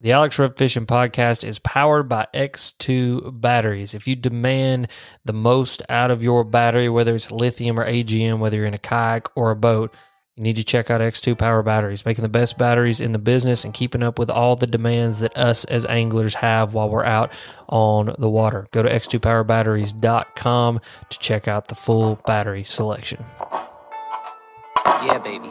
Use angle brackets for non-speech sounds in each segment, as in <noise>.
The Alex Rudd Fishing Podcast is powered by X2 batteries. If you demand the most out of your battery, whether it's lithium or AGM, whether you're in a kayak or a boat, you need to check out X2 Power Batteries, making the best batteries in the business and keeping up with all the demands that us as anglers have while we're out on the water. Go to x2powerbatteries.com to check out the full battery selection. Yeah, baby.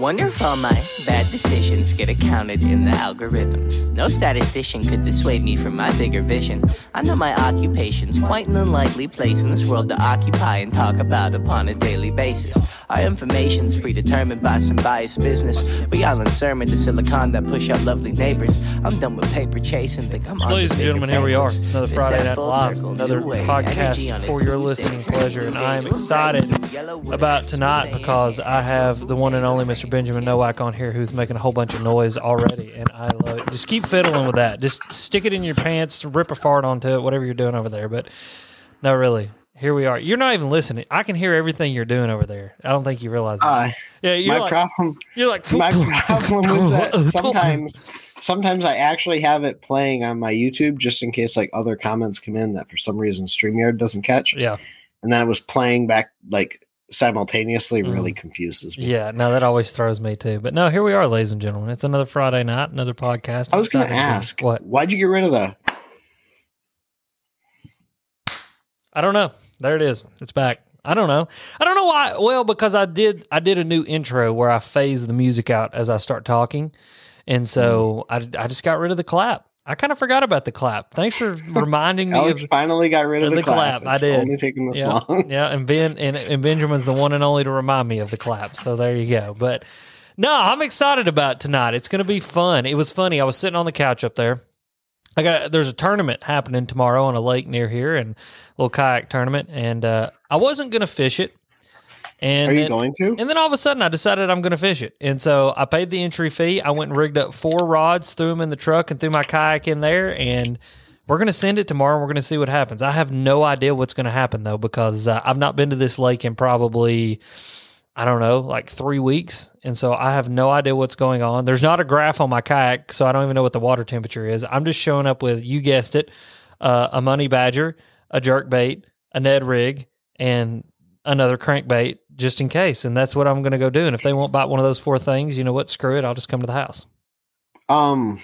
Wonder if all my bad decisions get accounted in the algorithms. No statistician could dissuade me from my bigger vision. I know my occupation's quite an unlikely place in this world to occupy and talk about upon a daily basis. Our information's predetermined by some biased business. We all in sermon to silicon that push out lovely neighbors. I'm done with paper chasing, think I'm on Ladies and gentlemen, here we are. It's another Friday Night Live, another podcast energy on a for your listening pleasure, and I am excited red, yellow wood, about tonight because I have the one and only Mr. Benjamin Nowak on here who's making a whole bunch of noise already, and I love it. Just keep fiddling with that. Just stick it in your pants, rip a fart onto it, whatever you're doing over there. But no, really, here we are. You're not even listening. I can hear everything you're doing over there. I don't think you realize that. Uh, yeah, you're my like, problem you're like my <laughs> problem is that <laughs> sometimes sometimes I actually have it playing on my YouTube just in case like other comments come in that for some reason StreamYard doesn't catch. Yeah, And then it was playing back like simultaneously Mm. really confuses me. yeah. No, that always throws me too. But no, here we are, ladies and gentlemen. It's another Friday night, another podcast. I was gonna Excited to ask what why'd you get rid of the I don't know. There it is. It's back. I don't know. I don't know why. Well, because I did. I did a new intro where I phase the music out as I start talking, and so I, I just got rid of the clap. I kind of forgot about the clap. Thanks for <laughs> reminding me Alex of finally got rid of the the, clap. clap. I did. only taking this yeah, long. yeah. And Ben and, and Benjamin's the one and only to remind me of the clap. So there you go. But no, I'm excited about tonight. It's going to be fun. It was funny. I was sitting on the couch up there. I got there's a tournament happening tomorrow on a lake near here, and a little kayak tournament. And uh, I wasn't going to fish it. And Are you then- going to? and then all of a sudden, I decided I'm going to fish it. And so I paid the entry fee. I went and rigged up four rods, threw them in the truck, and threw my kayak in there. And we're going to send it tomorrow. and We're going to see what happens. I have no idea what's going to happen, though, because uh, I've not been to this lake in probably, I don't know, like three weeks. And so I have no idea what's going on. There's not a graph on my kayak, so I don't even know what the water temperature is. I'm just showing up with, you guessed it, uh, a money badger, a jerk bait, a Ned rig, and another crankbait just in case. And that's what I'm going to go do. And if they won't buy one of those four things, you know what? Screw it. I'll just come to the house. Um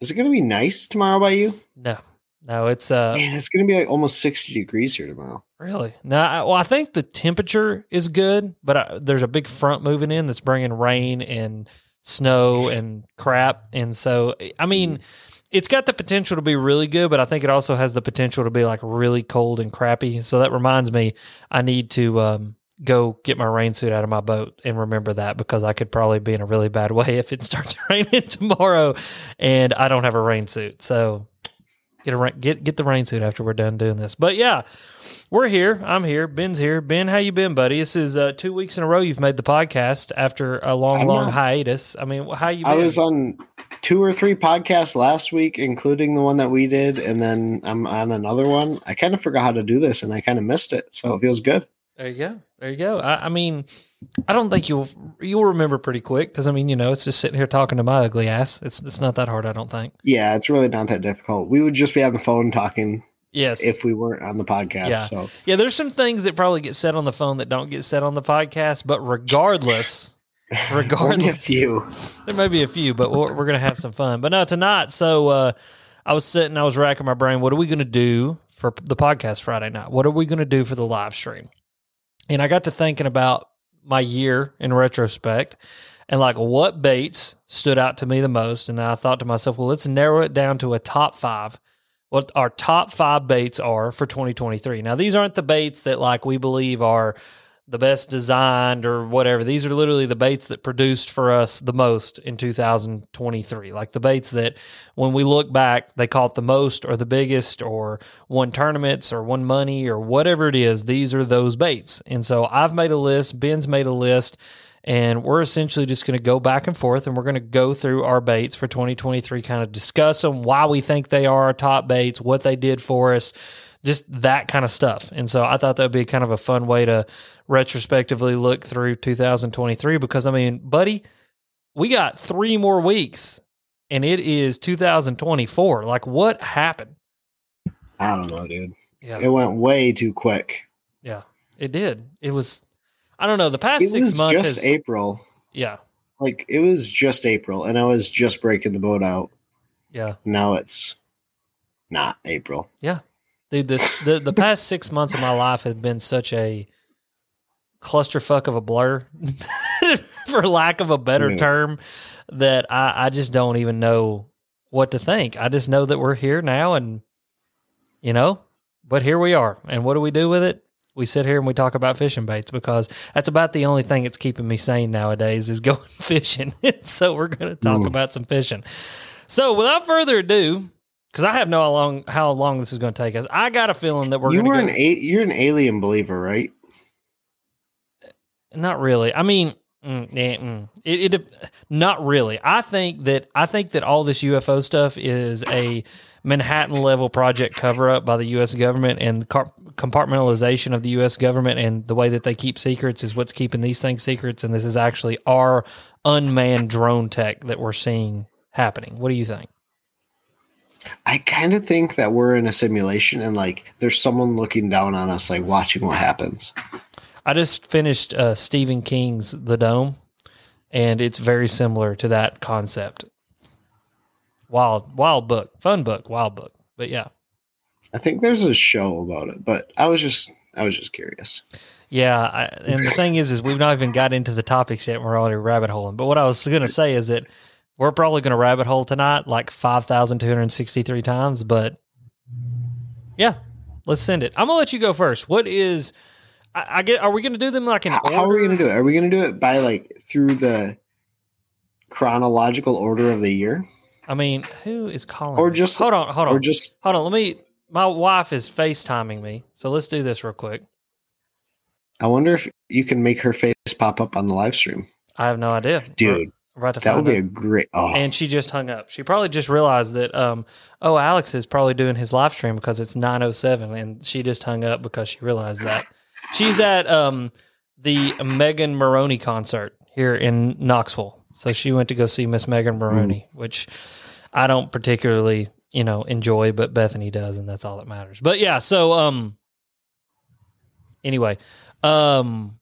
is it gonna be nice tomorrow by you? No, no, it's uh Man, it's gonna be like almost 60 degrees here tomorrow. really no. I, well, I think the temperature is good, but I, there's a big front moving in that's bringing rain and snow and crap. And so, I mean, it's got the potential to be really good, but I think it also has the potential to be like really cold and crappy. So that reminds me, I need to um, go get my rain suit out of my boat and remember that because I could probably be in a really bad <laughs> way if it starts <laughs> raining tomorrow and I don't have a rain suit. So get a get get the rain suit after we're done doing this. But yeah, we're here. I'm here. Ben's here. Ben, how you been, buddy? This is uh, two weeks in a row you've made the podcast after a long, long hiatus. I mean, how you been? I was on two or three podcasts last week, including the one that we did, and then I'm on another one. I kind of forgot how to do this, and I kind of missed it, so it feels good. There you go. There you go. I, I mean, I don't think you'll you'll remember pretty quick because I mean, you know, it's just sitting here talking to my ugly ass. It's it's not that hard. I don't think. Yeah, it's really not that difficult. We would just be on the phone talking Yes. if we weren't on the podcast. Yeah. So yeah. There's some things that probably get said on the phone that don't get said on the podcast, but regardless. <laughs> only a Regardless. few. There may be a few, but we're, we're going to have some fun. But no, tonight, so uh, I was sitting, I was racking my brain. What are we going to do for the podcast Friday night? What are we going to do for the live stream? And I got to thinking about my year in retrospect and like what baits stood out to me the most. And I thought to myself, well, let's narrow it down to a top five. What our top five baits are for 2023. Now, these aren't the baits that like we believe are the best designed or whatever. These are literally the baits that produced for us the most in 2023. Like the baits that when we look back, they caught the most or the biggest or won tournaments or won money or whatever it is. These are those baits. And so I've made a list, Ben's made a list, and we're essentially just going to go back and forth and we're going to go through our baits for 2023, kind of discuss them, why we think they are our top baits, what they did for us, just that kind of stuff. And so I thought that would be kind of a fun way to retrospectively look through 2023 because I mean, buddy, we got three more weeks and it is 2024. Like, what happened? I don't know, dude. Yeah, It went way too quick. yeah, it did. It was, I don't know, the past It six was months just has, April. yeah, Like it was just April, and I was just breaking the boat out. yeah. Now it's not April. Dude, this the, the past six months of my life have been such a clusterfuck of a blur, <laughs> for lack of a better Yeah. term, that I, I just don't even know what to think. I just know that we're here now and you know, but here we are. And what do we do with it? We sit here and we talk about fishing baits because that's about the only thing that's keeping me sane nowadays is going <laughs> fishing. <laughs> so we're gonna talk Mm. about some fishing. So without further ado, because I have no how long how long this is going to take us. I got a feeling that we're you were to an a- you're an alien believer, right? not really. I mean, mm, mm. it, it not really. I think that I think that all this UFO stuff is a Manhattan level project cover up by the U.S. government and car- compartmentalization of the U.S. government and the way that they keep secrets is what's keeping these things secrets. And this is actually our unmanned drone tech that we're seeing happening. What do you think? I kind of think that we're in a simulation, and like there's someone looking down on us, like watching what happens. I just finished uh, Stephen King's The Dome, and it's very similar to that concept. Wild, wild book, fun book, wild book. But yeah, I think there's a show about it, but I was just I was just curious. yeah. I, and the thing is, is we've not even got into the topics yet. And we're already rabbit holing. But what I was going to say is that we're probably going to rabbit hole tonight like five thousand two hundred sixty-three times. But yeah, let's send it. I'm gonna let you go first. What is? I, I get. Are we going to do them like in How, order? how are we gonna do it? Are we gonna do it by like through the chronological order of the year, I mean, who is calling? Or me? just- hold on, hold on. or just Hold on, let me. My wife is FaceTiming me, so let's do this real quick. I wonder if you can make her face pop up on the live stream, I have no idea, dude. About to That would be a great. Oh, and she just hung up. She probably just realized that, um, oh, Alex is probably doing his live stream because it's nine oh seven, and she just hung up because she realized that she's at um the Megan Moroney concert here in Knoxville. So she went to go see Miss Megan Moroney, which I don't particularly, you know, enjoy, but Bethany does, and that's all that matters. But yeah, so um, anyway, um,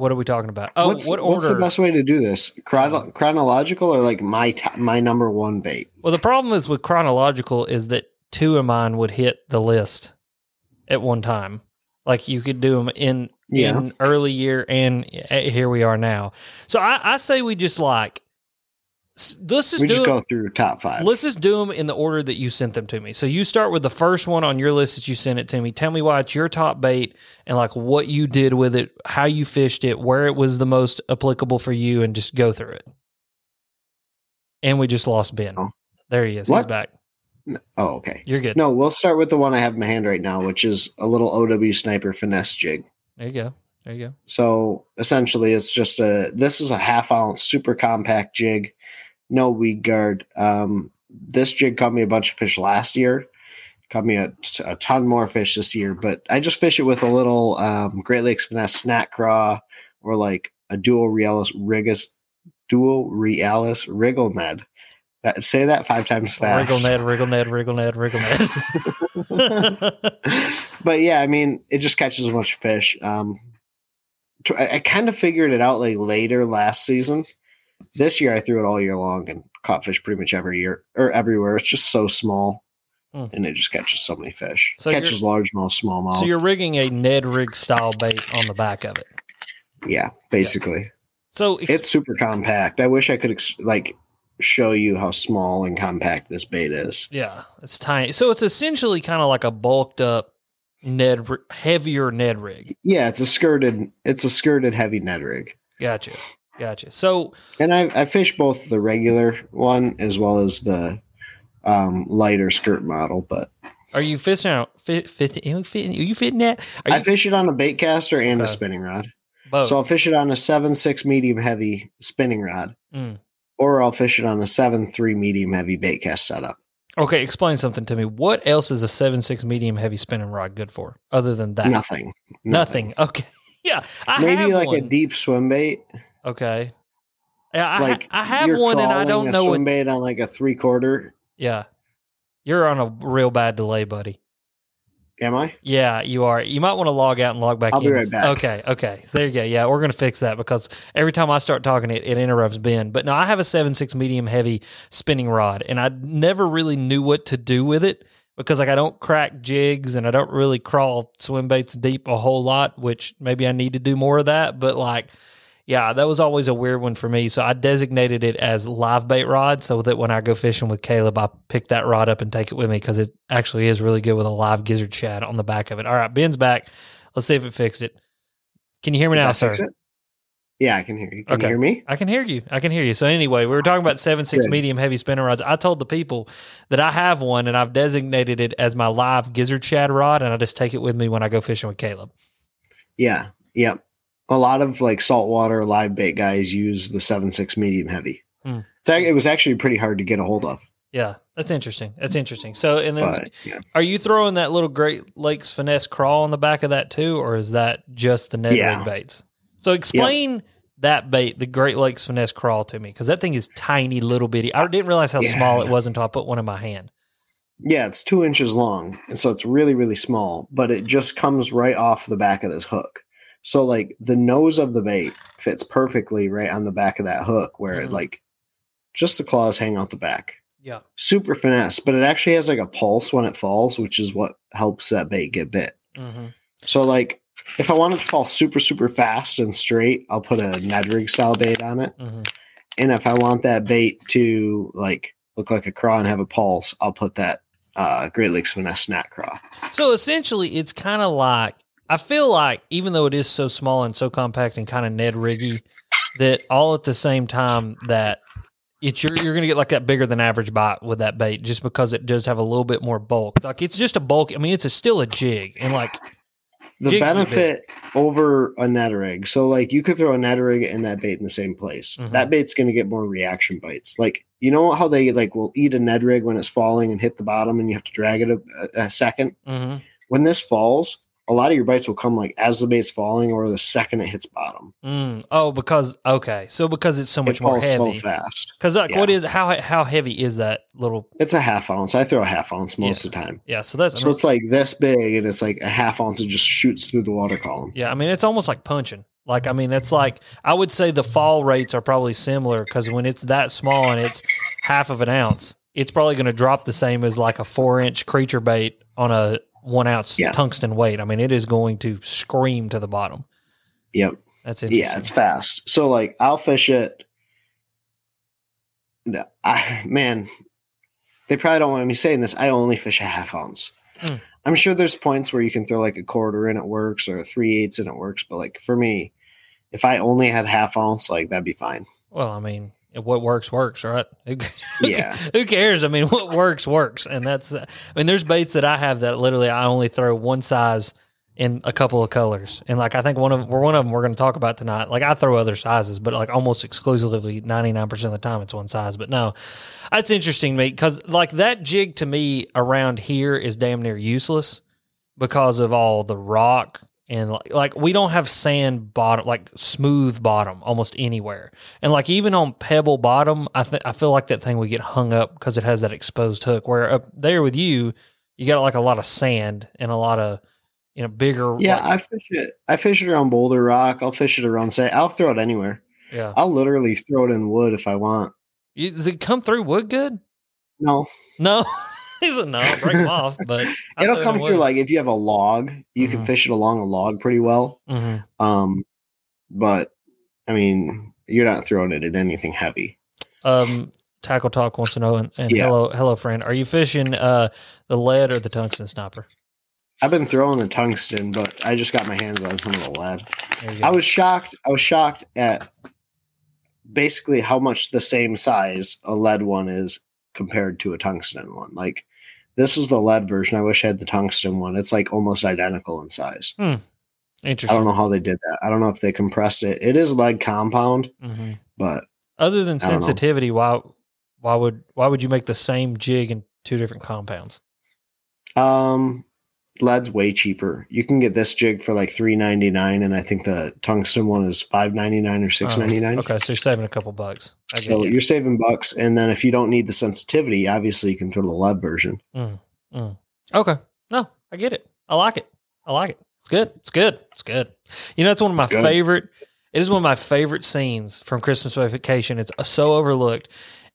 what are we talking about? Oh, what's, what what's the best way to do this? Chrono- chronological or like my t- my number one bait? Well, the problem is with chronological is that two of mine would hit the list at one time. Like you could do them in Yeah. in early year and eh, here we are now. So I, I say we just like let's just we do just go through top five. Let's just do them in the order that you sent them to me. So you start with the first one on your list that you sent it to me. Tell me why it's your top bait and like what you did with it, how you fished it, where it was the most applicable for you, and just go through it. And we just lost Ben. Oh. There he is. He's What? back. oh, okay. You're good. No, we'll start with the one I have in my hand right now, which is a little OW sniper finesse jig. There you go. There you go. So essentially, it's just a this is a half ounce super compact jig, no weed guard. Um, this jig caught me a bunch of fish last year, caught me a, a ton more fish this year. But I just fish it with a little um, Great Lakes finesse snack craw or like a Duo Realis rigus, Duo Realis wriggle ned. That, say that five times fast. Wriggle Ned, Wriggle Ned, Wriggle Ned, Wriggle Ned. <laughs> but yeah, I mean, it just catches a bunch of fish. Um, I, I kind of figured it out like later last season. This year, I threw it all year long and caught fish pretty much every year or everywhere. It's just so small, Hmm. and it just catches so many fish. So catches largemouth, smallmouth. so you're rigging a Ned rig style bait on the back of it. yeah, basically, So ex- it's super compact. I wish I could ex- like show you how small and compact this bait is. yeah, it's tiny. So it's essentially kind of like a bulked up Ned, heavier Ned rig. Yeah, it's a skirted. It's a skirted heavy Ned rig. Gotcha, gotcha. So And I, I fish both the regular one as well as the um, lighter skirt model, but are you fishing out? Fit, fit, you fitting? Are you fitting that? Are you I fish it on a bait caster and a spinning rod. both? So I'll fish it on a seven six medium heavy spinning rod, Mm. or I'll fish it on a seven three medium heavy bait cast setup. Okay, explain something to me. What else is a seven six medium heavy spinning rod good for other than that? Nothing. Nothing. Okay. <laughs> Yeah, I Maybe like a deep swim bait. Okay. Yeah, I, like I have one and I don't know what. swim bait on like a three quarter. Yeah, you're on a real bad delay, buddy. Am I? Yeah, you are. You might want to log out and log back I'll in. be right back. Okay, okay. There you go. Yeah, we're gonna fix that because every time I start talking, it, it interrupts Ben. But no, I have a seven six medium heavy spinning rod, and I never really knew what to do with it because like I don't crack jigs and I don't really crawl swim baits deep a whole lot, which maybe I need to do more of that. But like, yeah, that was always a weird one for me. So I designated it as live bait rod so that when I go fishing with Caleb, I pick that rod up and take it with me because it actually is really good with a live gizzard shad on the back of it. All right, Ben's back. Let's see if it fixed it. Can you hear me Did now, sir? Yeah, I can hear you. Can Okay. you hear me? I can hear you. I can hear you. So anyway, we were talking about seven six Good. medium heavy spinner rods. I told the people that I have one and I've designated it as my live gizzard shad rod, and I just take it with me when I go fishing with Caleb. Yeah. Yep. A lot of like saltwater live bait guys use the seven six medium heavy. Hmm. It was actually pretty hard to get a hold of. Yeah, that's interesting. That's interesting. So, and then But yeah. are you throwing that little Great Lakes finesse craw on the back of that too, or is that just the Ned Yeah. baits? So explain that bait, the Great Lakes finesse craw, to me because that thing is tiny, little bitty. I didn't realize how small it was until I put one in my hand. Yeah, it's two inches long, and so it's really, really small. But it just comes right off the back of this hook. So like the nose of the bait fits perfectly right on the back of that hook, where Mhm. it like just the claws hang out the back. Yeah. Super finesse, but it actually has like a pulse when it falls, which is what helps that bait get bit. hmm So like if I want it to fall super, super fast and straight, I'll put a Ned rig style bait on it. hmm And if I want that bait to like look like a craw and have a pulse, I'll put that uh, Great Lakes finesse snack craw. So essentially, it's kind of like I feel like even though it is so small and so compact and kind of Ned Riggy, that all at the same time that it's you're you're gonna get like that bigger than average bite with that bait just because it does have a little bit more bulk. Like it's just a bulk. I mean, it's a, still a jig and like The benefit over a Ned rig. So like you could throw a Ned rig and that bait in the same place. Mhm. That bait's going to get more reaction bites. Like you know how they like will eat a Ned rig when it's falling and hit the bottom and you have to drag it a, a second. mhm, When this falls, a lot of your bites will come like as the bait's falling or the second it hits bottom. mm, oh because okay so because it's so It much more falls so heavy fast. because like Yeah. what is how how heavy is that little It's a half ounce. I throw a half ounce most of the time. yeah so that's I So mean, it's like this big and it's like a half ounce. It just shoots through the water column. Yeah, I mean it's almost like punching. Like I mean it's like I would say the fall rates are probably similar because when it's that small and it's half of an ounce, it's probably going to drop the same as like a four inch creature bait on a one ounce Yeah. tungsten weight. I mean it is going to scream to the bottom. Yep. That's interesting. Yeah, it's fast. So like I'll fish it. No, I man, they probably don't want me saying this. I only fish a half ounce. Hmm. I'm sure there's points where you can throw like a quarter and it works or three eighths and it works, but like for me, if I only had half ounce, like that'd be fine. well, I mean what works works, right? <laughs> Who Yeah. Who cares? I mean, what works works, and that's. Uh, I mean, there's baits that I have that literally I only throw one size in a couple of colors, and like I think one of we're one of them we're going to talk about tonight. Like I throw other sizes, but like almost exclusively, ninety nine percent of the time it's one size. But no, that's interesting to me because like that jig to me around here is damn near useless because of all the rock and like, like we don't have sand bottom like smooth bottom almost anywhere and like even on pebble bottom i think i feel like that thing would get hung up because it has that exposed hook where up there with you you got like a lot of sand and a lot of you know bigger Yeah, like- I fish it. I fish it around Boulder Rock. I'll fish it around say I'll throw it anywhere. yeah I'll literally throw it in wood if I want. You- does it come through wood good No, no <laughs> he said no break them off but <laughs> it'll come through like if you have a log, you Mhm. can fish it along a log pretty well. Mhm. Um, but I mean, you're not throwing it at anything heavy. um tackle talk wants to know and, and Yeah. hello hello friend are you fishing uh the lead or the tungsten sniper I've been throwing the tungsten, but I just got my hands on some of the lead. There you go. I was shocked. I was shocked at basically how much the same size a lead one is compared to a tungsten one. Like this is the lead version. I wish I had the tungsten one. It's like almost identical in size. I interesting I don't know how they did that. I don't know if they compressed it. It is lead compound, Mhm. but Other than sensitivity, why why would why would you make the same jig in two different compounds? um lead's way cheaper. You can get this jig for like three ninety nine, and I think the tungsten one is five ninety nine or oh, six ninety nine. Oh, okay, so you're saving a couple bucks. I So you. you're saving bucks, and then if you don't need the sensitivity, obviously you can throw the lead version. Mm, mm. Okay. No, I get it. I like it. I like it. It's good. It's good. It's good. You know, it's one of my favorite. It is one of my favorite scenes from Christmas Vacation. It's so overlooked.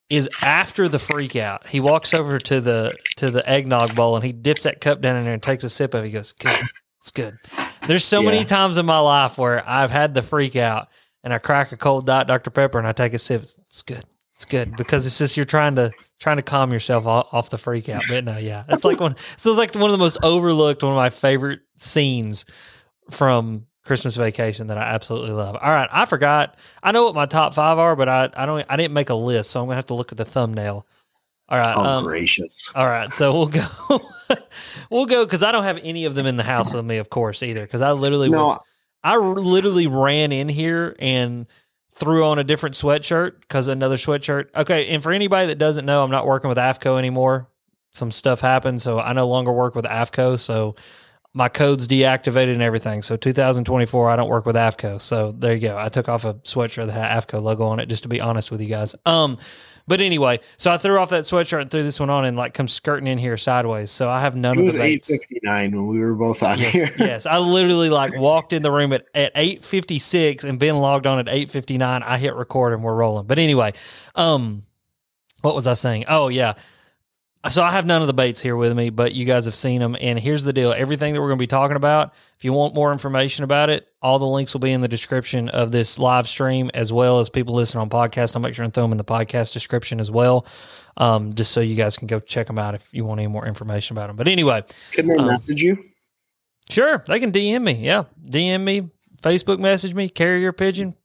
Is after the freak out, he walks over to the to the eggnog bowl and he dips that cup down in there and takes a sip of it. He goes, "Good, it's good." There's so Yeah. many times in my life where I've had the freak out and I crack a cold Diet Dr Pepper and I take a sip. It's- good. It's good because it's just you're trying to trying to calm yourself off, off the freak out. But no, yeah, it's like one. So it's like one of the most overlooked, one of my favorite scenes from Christmas Vacation that I absolutely love. All right, I forgot. I know what my top five are, but I I don't. I didn't make a list, so I'm gonna have to look at the thumbnail. All right. Oh, um, gracious! all right, so we'll go. <laughs> we'll go because I don't have any of them in the house with me, of course, either. Because I literally No, was, I literally ran in here and threw on a different sweatshirt because another sweatshirt. Okay, and for anybody that doesn't know, I'm not working with AFTCO anymore. Some stuff happened, so I no longer work with AFTCO. So my code's deactivated and everything. So 2024, I don't work with AFTCO. So there you go. I took off a sweatshirt that had AFTCO logo on it, just to be honest with you guys. Um, but anyway, so I threw off that sweatshirt and threw this one on and like come skirting in here sideways. So I have none it of the eight baits. fifty nine when we were both on Yes, here. yes, I literally like walked in the room at at eight fifty six and Ben logged on at eight fifty nine. I hit record and we're rolling. But anyway, um, what was I saying? Oh yeah. So I have none of the baits here with me, but you guys have seen them. And here's the deal: everything that we're going to be talking about. If you want more information about it, all the links will be in the description of this live stream, as well as people listening on podcast. I'll make sure and throw them in the podcast description as well, um, just so you guys can go check them out if you want any more information about them. But anyway, Can they Um, message you? Sure, they can DM me. Yeah, DM me, Facebook message me, carrier pigeon,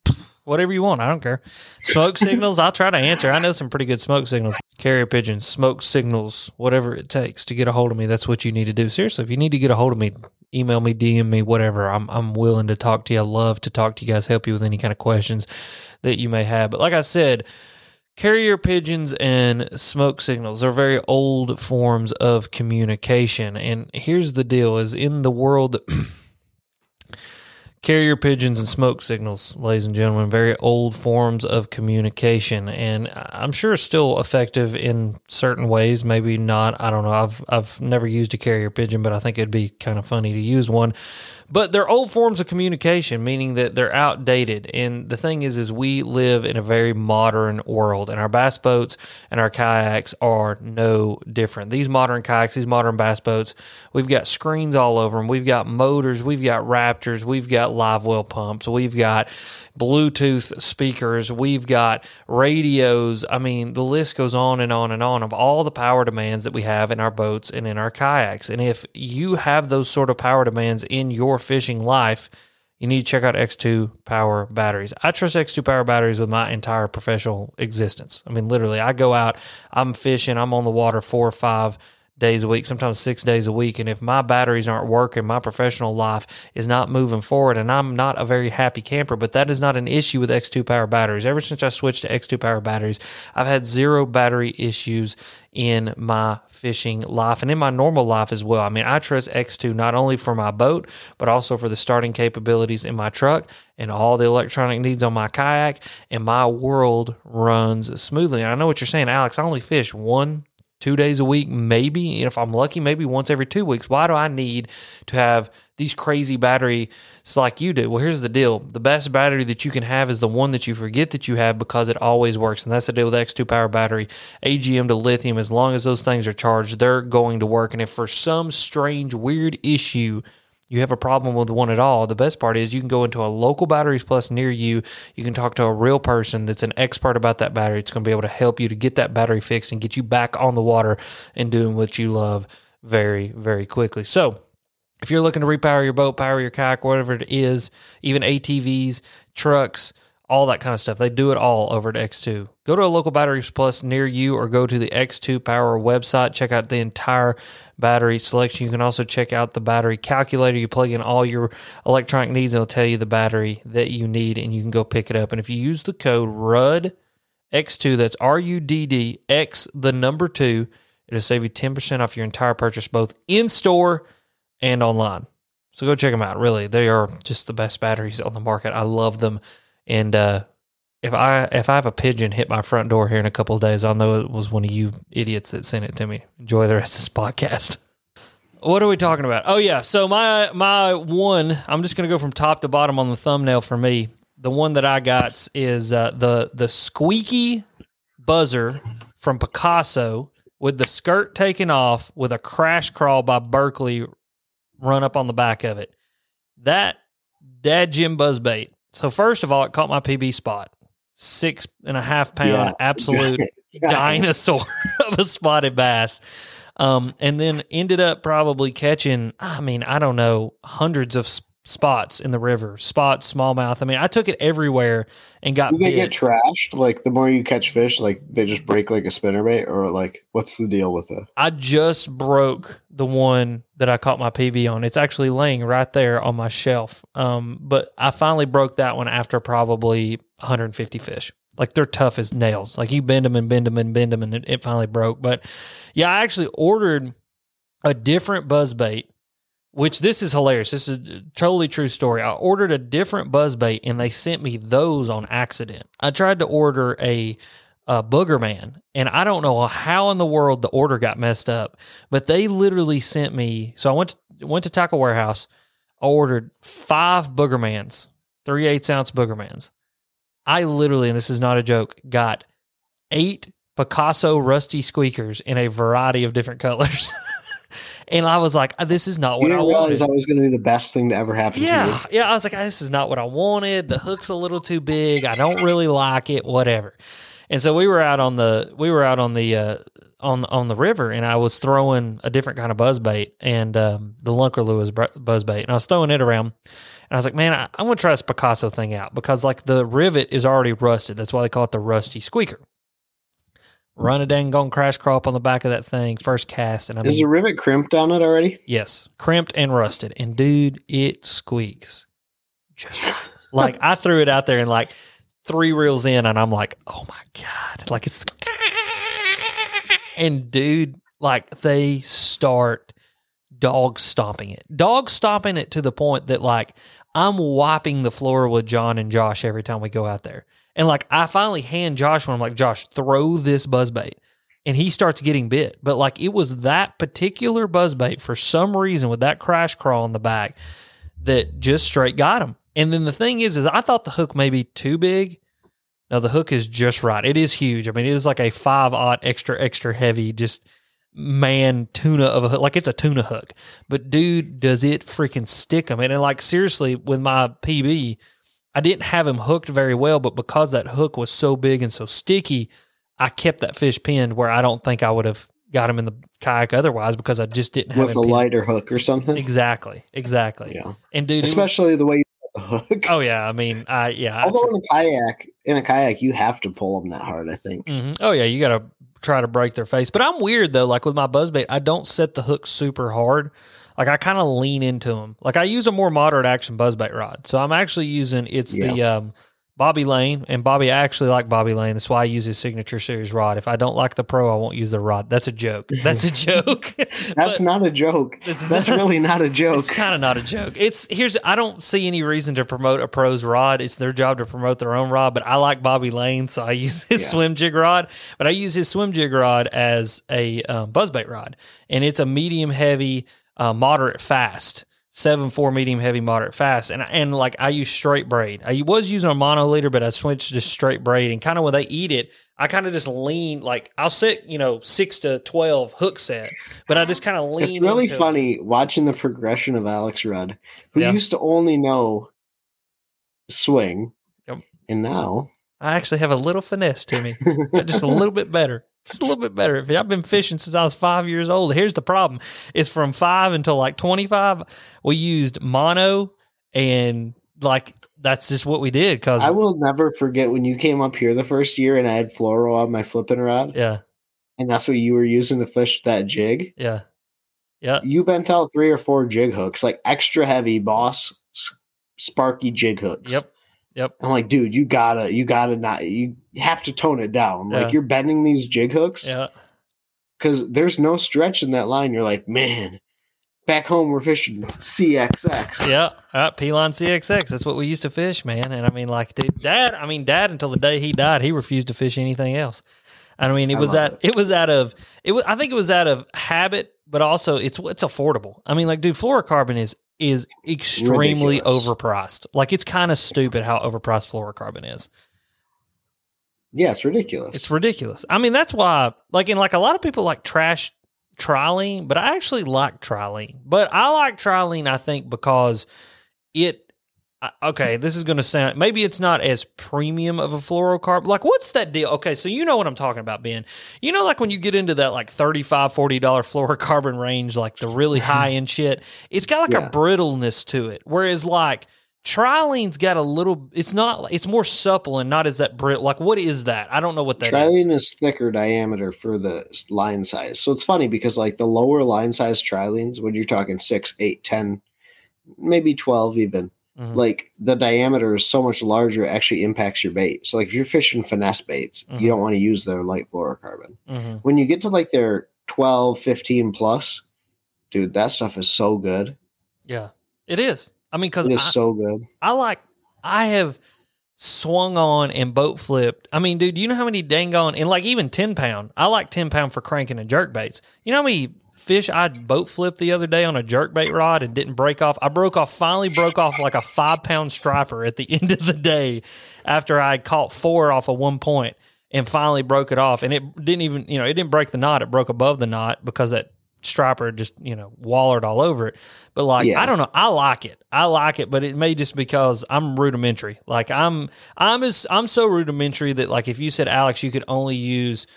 whatever you want. I don't care. Smoke signals, I'll try to answer. I know some pretty good smoke signals. Carrier pigeons, smoke signals, whatever it takes to get a hold of me. That's what you need to do. Seriously, if you need to get a hold of me, email me, DM me, whatever. I'm I'm willing to talk to you. I love to talk to you guys, help you with any kind of questions that you may have. But like I said, Carrier pigeons and smoke signals are very old forms of communication. And here's the deal is in the world <clears throat> carrier pigeons and smoke signals, ladies and gentlemen, very old forms of communication and I'm sure still effective in certain ways, maybe not. I don't know. I've I've never used a carrier pigeon, but I think it'd be kind of funny to use one. But they're old forms of communication, meaning that they're outdated. And the thing is, is we live in a very modern world, and our bass boats and our kayaks are no different. These modern kayaks, these modern bass boats, we've got screens all over them. We've got motors, we've got Raptors, we've got live well pumps, we've got Bluetooth speakers, we've got radios. I mean, the list goes on and on and on of all the power demands that we have in our boats and in our kayaks. And if you have those sort of power demands in your fishing life, you need to check out X2 Power batteries. I trust X2 Power batteries with my entire professional existence. I mean, literally, I go out, I'm fishing, I'm on the water four or five days a week, sometimes six days a week. And if my batteries aren't working, my professional life is not moving forward. And I'm not a very happy camper, but that is not an issue with X2 Power batteries. Ever since I switched to X2 Power batteries, I've had zero battery issues in my fishing life and in my normal life as well. I mean, I trust X2 not only for my boat, but also for the starting capabilities in my truck and all the electronic needs on my kayak. And my world runs smoothly. And I know what you're saying, Alex. I only fish one two days a week, maybe. And if I'm lucky, maybe once every two weeks. Why do I need to have these crazy batteries like you do? Well, here's the deal the best battery that you can have is the one that you forget that you have because it always works. And that's the deal with X2 Power Battery, AGM to lithium. As long as those things are charged, they're going to work. And if for some strange, weird issue, you have a problem with one at all, the best part is you can go into a local batteries plus near you. You can talk to a real person that's an expert about that battery. It's going to be able to help you to get that battery fixed and get you back on the water and doing what you love very, very quickly. So, if you're looking to repower your boat, power your kayak, whatever it is, even ATVs, trucks, all that kind of stuff. They do it all over at X2. Go to a local Batteries Plus near you or go to the X2 Power website. Check out the entire battery selection. You can also check out the battery calculator. You plug in all your electronic needs, and it'll tell you the battery that you need, and you can go pick it up. And if you use the code RUDD X2, that's R U D D X, the number two, it'll save you 10% off your entire purchase, both in store and online. So go check them out. Really, they are just the best batteries on the market. I love them. And uh, if I if I have a pigeon hit my front door here in a couple of days, I'll know it was one of you idiots that sent it to me. Enjoy the rest of this podcast. <laughs> What are we talking about? Oh yeah, so my my one, I'm just gonna go from top to bottom on the thumbnail for me. The one that I got is uh, the the squeaky buzzer from Picasso with the skirt taken off with a crash craw by Berkley run up on the back of it. That dad Jim buzzbait. So first of all, it caught my PB spot. Six and a half pound Yeah. <laughs> absolute dinosaur <laughs> of a spotted bass. Um, and then ended up probably catching, I mean, I don't know, hundreds of spots in the river, spots, smallmouth. I mean, I took it everywhere and got Do they bit. get trashed? Like the more you catch fish, like they just break like a spinnerbait, or like what's the deal with it? I just broke the one that I caught my PB on. It's actually laying right there on my shelf. Um, but I finally broke that one after probably 150 fish. Like they're tough as nails. Like you bend them and bend them and bend them, and it, it finally broke. But yeah, I actually ordered a different buzz bait. Which this is hilarious. This is a totally true story. I ordered a different buzz bait and they sent me those on accident. I tried to order a uh, Boogerman, and I don't know how in the world the order got messed up, but they literally sent me. So I went to, went to Tackle Warehouse, I ordered five Boogermans, three eighths ounce Boogermans. I literally, and this is not a joke, got eight Picasso rusty squeakers in a variety of different colors. <laughs> and I was like, this is not You what I wanted. that was going to be the best thing to ever happen. Yeah, yeah. I was like, this is not what I wanted. The hook's a little too big. I don't really like it. Whatever. And so we were out on the we were out on the uh, on on the river, and I was throwing a different kind of buzz bait, and um, the Lunker Lewis buzz bait, and I was throwing it around. And I was like, man, I, I'm gonna try this Picasso thing out because like the rivet is already rusted. That's why they call it the rusty squeaker. Run a dang gone crash up on the back of that thing, first cast, and I mean, Is the rivet crimped on it already? Yes, crimped and rusted. And dude, it squeaks. Just <laughs> like I threw it out there and like three reels in, and I'm like, oh my god, like it's. And dude, like they start dog stomping it, dog stomping it to the point that like I'm wiping the floor with John and Josh every time we go out there. And like I finally hand Josh one, I'm like, Josh, throw this buzzbait and he starts getting bit. But like it was that particular buzzbait for some reason with that crash craw in the back that just straight got him. And then the thing is, is I thought the hook may be too big. No, the hook is just right. It is huge. I mean, it is like a five aught extra extra heavy, just man tuna of a hook. Like it's a tuna hook. But dude, does it freaking stick him? And, and like seriously, with my PB, I didn't have him hooked very well, but because that hook was so big and so sticky, I kept that fish pinned where I don't think I would have got him in the kayak otherwise because I just didn't have With a pinned. lighter hook or something? Exactly, exactly. Yeah. And dude, it was- Especially the way you the hook. oh yeah, I mean, I yeah. I- Although in a kayak, in a kayak, you have to pull them that hard. I think. Mm-hmm. Oh yeah, you got to try to break their face. But I'm weird though. Like with my buzzbait, I don't set the hook super hard. Like I kind of lean into them. Like I use a more moderate action buzzbait rod. So I'm actually using it's the um, Bobby Lane, and Bobby I actually like Bobby Lane. That's why I use his signature series rod. If I don't like the pro, I won't use the rod. That's a joke. <laughs> That's a joke. <laughs> That's not a joke. <laughs> That's not- really not a joke. It's kind of not a joke. It's here's I don't see any reason to promote a pro's rod. It's their job to promote their own rod, but I like Bobby Lane, so I use his Yeah. swim jig rod. But I use his swim jig rod as a um, buzzbait rod, and it's a medium heavy, uh, moderate fast. Seven four medium heavy moderate fast and and like I use straight braid. I was using a mono leader, but I switched to straight braid. And kind of when they eat it, I kind of just lean like I'll set you know six to twelve hook set, but I just kind of lean. It's really into it. funny watching the progression of Alex Rudd, who Yeah. used to only know swing, Yep. and now I actually have a little finesse to me, <laughs> just a little bit better. Just a little bit better. I've been fishing since I was five years old. Here's the problem: it's from five until like twenty five. We used mono, and like that's just what we did. Because I will never forget when you came up here the first year and I had fluoro on my flipping rod, yeah, and that's what you were using to fish that jig. yeah, yeah, You bent out three or four jig hooks, like extra heavy boss sparky jig hooks. yep, yep. I'm like, dude, you gotta, you gotta not, you have to tone it down. Yeah. Like you're bending these jig hooks Yeah, because there's no stretch in that line. You're like, man, back home we're fishing CXX. Yeah, uh, P-line CXX. That's what we used to fish, man. And I mean, like, dude, dad. I mean, dad. Until the day he died, he refused to fish anything else. I mean, it I was love out. It. was out of. It was. I think it was out of habit, but also it's it's affordable. I mean, like, dude, fluorocarbon is is extremely Ridiculous. overpriced. Like, it's kind of stupid how overpriced fluorocarbon is. Yeah, it's ridiculous. It's ridiculous. I mean, that's why, like, and like a lot of people like trash trilene, but I actually like trilene. But I like trilene, I think, because it. Okay, this is going to sound maybe it's not as premium of a fluorocarbon. Like, what's that deal? Okay, so you know what I'm talking about, Ben. You know, like when you get into that like $35, $40 fluorocarbon range, like the really mm-hmm. high end shit, it's got like Yeah. a brittleness to it. Whereas, like, Trilene's got a little. It's not. It's more supple and not as that brittle. Like, what is that? I don't know what that is. trilene is thicker diameter for the line size. So it's funny because like the lower line size trilenes, when you're talking six, eight, ten, maybe twelve even, Mhm. like the diameter is so much larger, it actually impacts your bait. So like if you're fishing finesse baits, Mhm. you don't want to use their light fluorocarbon. Mhm. When you get to like their 12, 15 plus, dude, that stuff is so good. Yeah, it is. I mean, because it's so good. I like, I have swung on and boat flipped. I mean, dude, you know how many dang on, and like even 10 pound, I like 10 pound for cranking and jerk baits. You know how many fish I boat flipped the other day on a jerk bait rod and didn't break off? I broke off, finally broke off like a five pound striper at the <laughs> end of the day after I caught four off of one point and finally broke it off. And it didn't even, you know, it didn't break the knot. It broke above the knot because that striper just, you know, wallered all over it. But like, Yeah. I don't know. I like it. I like it, but it may just because I'm rudimentary. Like I'm, I'm as, I'm so rudimentary that like if you said Alex, you could only use,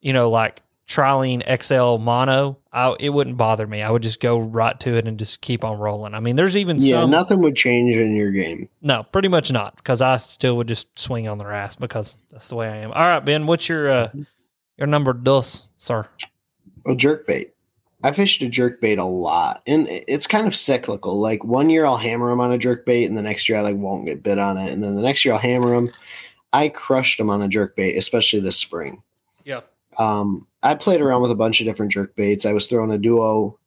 you know, like Trilene XL mono, I, it wouldn't bother me. I would just go right to it and just keep on rolling. I mean, there's even some Yeah, some, nothing would change in your game. no, pretty much not because I still would just swing on their ass because that's the way I am. All right, Ben, what's your, uh, your number dos, sir? A jerk bait. I fished a jerk bait a lot, and it's kind of cyclical. Like one year I'll hammer them on a jerk bait, and the next year I like won't get bit on it, and then the next year I'll hammer them. I crushed them on a jerk bait, especially this spring. Yeah. Um, I played around with a bunch of different jerk baits. I was throwing a duo.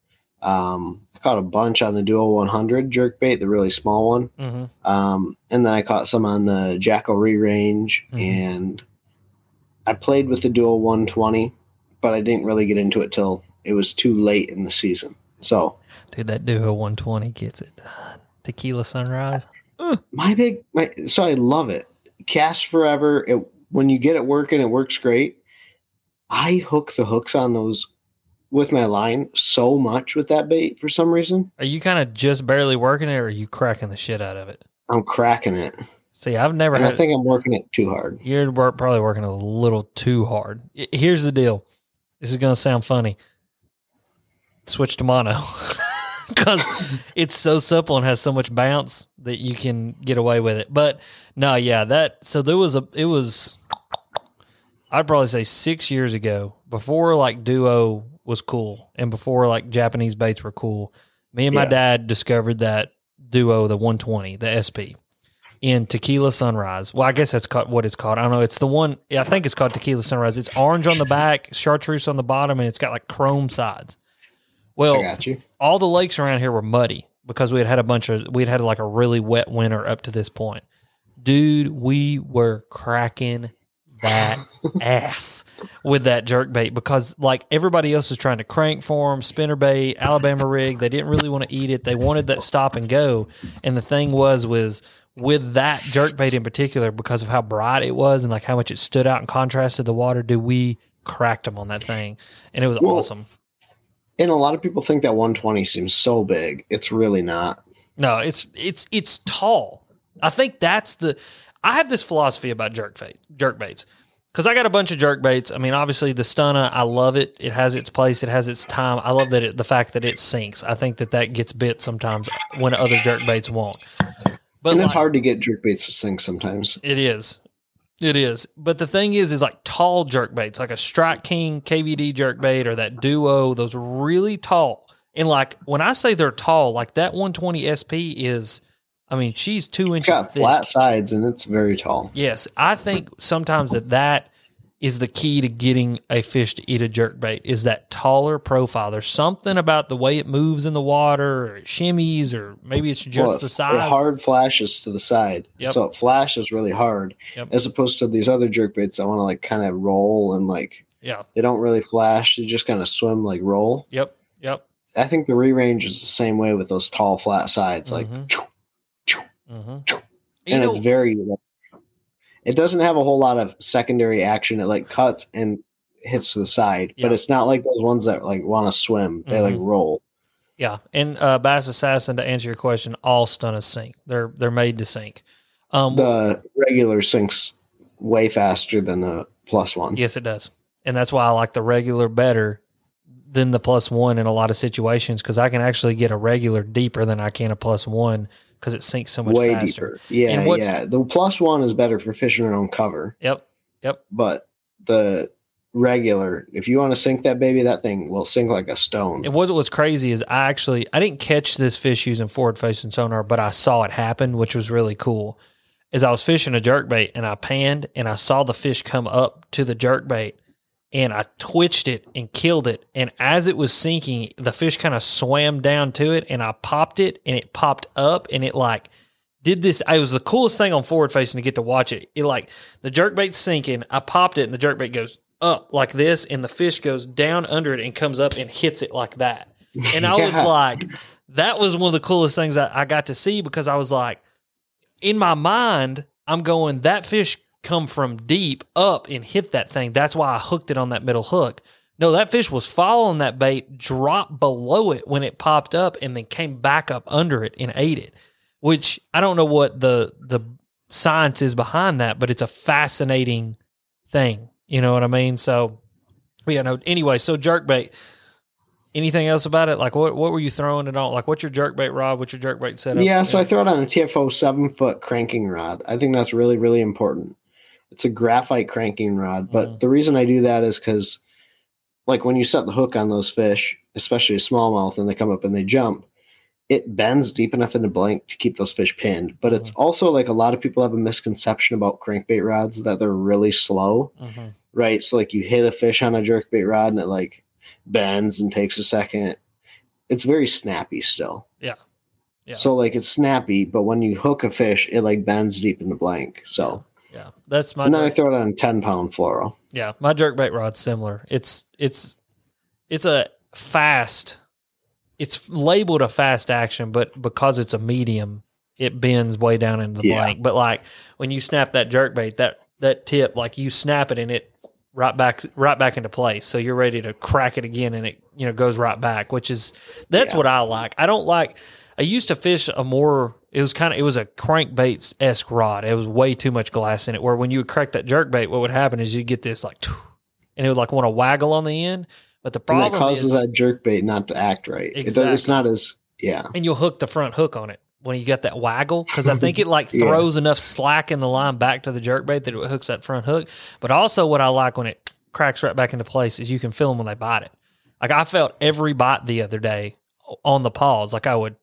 Um, I caught a bunch on the duo 100 jerk bait, the really small one. Mm-hmm. Um, and then I caught some on the Jackall Rerange, Mhm. and I played with the Duo 120, but I didn't really get into it till it was too late in the season. So Dude, that Duo 120 gets it done. Tequila Sunrise. my big, my so I love it. Cast forever. It when you get it working, it works great. I hook the hooks on those with my line so much with that bait for some reason. Are you kind of just barely working it or are you cracking the shit out of it? I'm cracking it, See, I've never I think I'm working it too hard. You're probably working a little too hard. Here's the deal. This is going to sound funny. Switch to mono. <laughs> Because <laughs> it's so simple and has so much bounce that you can get away with it. But no, yeah, that. So there was a. It was. I'd probably say six years ago, before like duo was cool, and before like Japanese baits were cool. Me and my Yeah. dad discovered that duo, the 120, the SP in Tequila Sunrise. Well, I guess that's called, what it's called. I don't know. It's the one. I think it's called Tequila Sunrise. It's orange on the back, chartreuse on the bottom, and it's got like chrome sides. Well, all the lakes around here were muddy because we had had a bunch of we had had like a really wet winter up to this point. Dude, we were cracking that ass with that jerk bait because like everybody else was trying to crank for them, spinner bait, Alabama rig. They didn't really want to eat it. They wanted that stop and go. And the thing was was with that jerk bait in particular because of how bright it was and like how much it stood out and contrasted the water. Do we cracked them on that thing, and it was Well, awesome. And a lot of people think that 120 seems so big. It's really not. No, it's it's it's tall. I think that's the. I have this philosophy about jerk bait, jerk baits, because I got a bunch of jerk baits. I mean, obviously the stunna, I love it. It has its place. It has its time. I love that it, the fact that it sinks. I think that that gets bit sometimes when other jerk baits won't. But and it's like- hard to get jerk baits to sink sometimes. It is. It is. But the thing is, is like tall jerk baits, like a Strike King KVD jerk bait or that Duo, those really tall. And like when I say they're tall, like that 120 SP is, I mean, she's two It's inches got thick. flat sides and it's very tall. Yes, I think sometimes that that is the key to getting a fish to eat a jerk bait is that taller profile. There's something about the way it moves in the water, or it shimmies, or maybe it's just Well, the It size. hard flashes to the side. Yep. So it flashes really hard Yep. as opposed to these other jerk baits that want to like kind of roll and like Yeah. they don't really flash. They just kind of swim like roll. Yep. Yep. I think the Rerange is the same way with those tall flat sides. Like mm-hmm. Mhm. choo, choo, hmm and it's very it doesn't have a whole lot of secondary action. It like cuts and hits the side, Yeah. but it's not like those ones that like want to swim. They like Mhm. roll. Yeah, and uh, Bass Assassin to answer your question, all stunnas sink. They're they're made to sink. Um, The regular sinks way faster than the plus one. yes, it does, and that's why I like the regular better than the plus one in a lot of situations because I can actually get a regular deeper than I can a plus one because it sinks so much way faster. deeper. Yeah, yeah. The plus one is better for fishing around cover, Yep, yep. but the regular, if you want to sink that baby, that thing will sink like a stone. And what was crazy is I actually I didn't catch this fish using forward facing sonar, but I saw it happen, which was really cool. Is I was fishing a jerk bait and I panned and I saw the fish come up to the jerk bait and I twitched it and killed it. And as it was sinking, the fish kind of swam down to it and I popped it and it popped up and it like did this. It was the coolest thing on forward facing to get to watch it. It like the jerk bait's sinking. I popped it and the jerk bait goes up like this and the fish goes down under it and comes up and hits it like that. And I was <laughs> like, that was one of the coolest things that I got to see because I was like, in my mind, I'm going, that fish come from deep up and hit that thing. That's why I hooked it on that middle hook. No, that fish was following that bait, dropped below it when it popped up, and then came back up under it and ate it. Which I don't know what the the science is behind that, but it's a fascinating thing. You know what I mean? So, yeah, no. Anyway, so jerkbait. Anything else about it? Like, what what were you throwing it on? Like, what's your jerkbait rod? What's your jerkbait setup? Yeah, so I throw it on a TFO seven foot cranking rod. I think that's really, really important. It's a graphite cranking rod, but Mhm. the reason I do that is because, like, when you set the hook on those fish, especially a smallmouth, and they come up and they jump, it bends deep enough in the blank to keep those fish pinned. But it's also like a lot of people have a misconception about crankbait rods that they're really slow, Mhm. right? So, like, you hit a fish on a jerkbait rod and it like bends and takes a second. It's very snappy still. Yeah. Yeah. So like it's snappy, but when you hook a fish, it like bends deep in the blank. So Yeah, that's my and then I throw it on ten pound fluoro. yeah my jerkbait rod's similar. It's it's it's a fast. It's labeled a fast action, but because it's a medium, it bends way down into the Yeah. blank. But like when you snap that jerkbait, that that tip, like you snap it and it right back right back into place. So you're ready to crack it again, and it you know goes right back. Which is that's Yeah. what I like. I don't like. I used to fish a more. It was kind of it was a crankbait esque rod. It was way too much glass in it. Where when you would crack that jerkbait, what would happen is you get this like, and it would like want to waggle on the end. But the And problem that causes is, that jerk bait not to act right. It it's not as yeah. and you'll hook the front hook on it when you got that waggle because I <laughs> think it like Yeah. throws enough slack in the line back to the jerkbait that it hooks that front hook. But also, what I like when it cracks right back into place is you can feel them when they bite it. Like I felt every bite the other day on the paws. Like I would,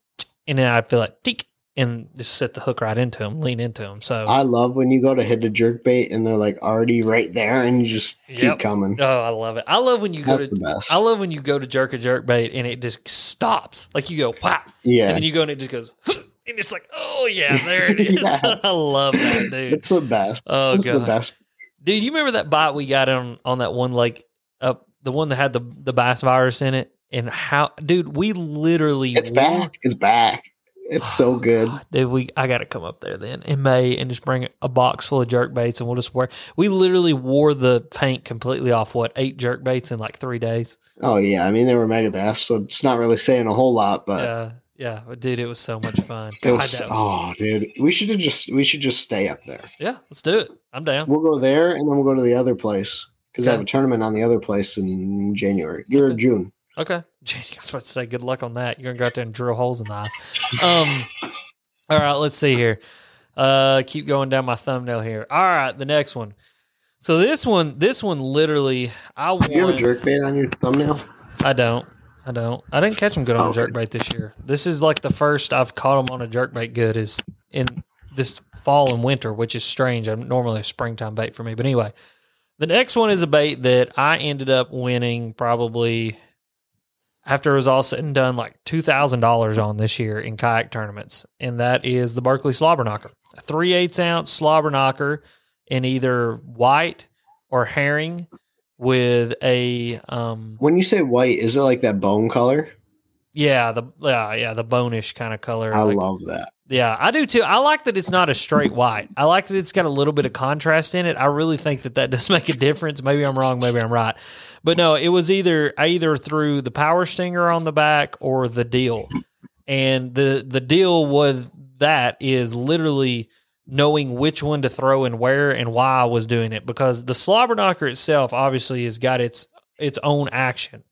and then I'd feel like tick and just set the hook right into them, lean into them. So I love when you go to hit a jerk bait and they're like already right there and you just Yep. keep coming. oh, I love it. I love when you go That's to. the best. I love when you go to jerk a jerk bait and it just stops. Like you go, wow, yeah. and then you go and it just goes, and it's like, oh yeah, there it <laughs> is. Yeah. <laughs> I love that, dude. it's the best. Oh it's god, the best. dude, you remember that bite we got on on that one lake, uh, the one that had the the bass virus in it, and how, dude, we literally It's wore- back. It's back. It's so Oh, good. God, dude. We I got to come up there then in May and just bring a box full of jerk baits, and we'll just wear. We literally wore the paint completely off. What eight jerk baits in like three days? Oh yeah. I mean they were Megabass, so it's not really saying a whole lot, but Yeah, yeah, but dude, it was so much fun. it God, was, was- oh dude. We should have just we should just stay up there. yeah, let's do it. I'm down. We'll go there and then we'll go to the other place because I have a tournament on the other place in January. You're Okay. June. Okay. <laughs> Gee, I was about to say good luck on that. You're gonna go out there and drill holes in the ice. Um all right, let's see here. Uh keep going down my thumbnail here. All right, the next one. So this one, this one literally I Do you have a jerk bait on your thumbnail? I don't. I don't. I didn't catch them good on a jerk bait this year. This is like the first I've caught them on a jerk bait good is in this fall and winter, which is strange. I'm normally a springtime bait for me. But anyway, The next one is a bait that I ended up winning probably after it was all said and done, like two thousand dollars on this year in kayak tournaments, and that is the Berkley Slobber Knocker, a three eighths ounce slobber knocker in either white or herring with a um When you say white, is it like that bone color? yeah the yeah yeah the bonish kind of color I like- love that. Yeah, I do too. I like that it's not a straight white. I like that it's got a little bit of contrast in it. I really think that that <laughs> does make a difference. Maybe I'm wrong, maybe I'm right. But no, it was either I either threw the power stinger on the back or the deal. And the the deal with that is literally knowing which one to throw and where and why I was doing it because the slobber knocker itself obviously has got its its own action.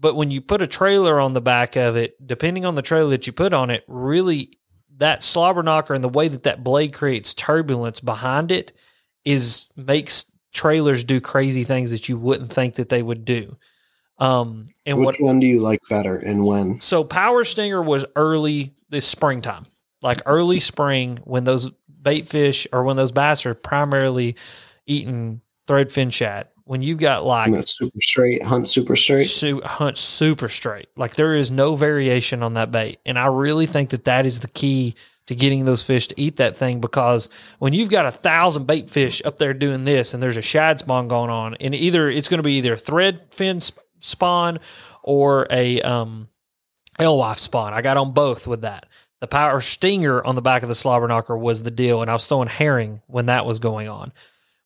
But when you put a trailer on the back of it, depending on the trailer that you put on it, really that slobber knocker and the way that that blade creates turbulence behind it is makes trailers do crazy things that you wouldn't think that they would do. Um, and Which what one do you like better and when? so Power Stinger was early this springtime, like early spring when those bait fish or when those bass are primarily eating threadfin shad. When you've got like that's super straight, hunt super straight. su- hunt super straight. Like there is no variation on that bait. And I really think that that is the key to getting those fish to eat that thing because when you've got a thousand bait fish up there doing this and there's a shad spawn going on and either it's going to be either thread fin sp- spawn or a um alewife spawn. I got on both with that. The power stinger on the back of the slobber knocker was the deal and I was throwing herring when that was going on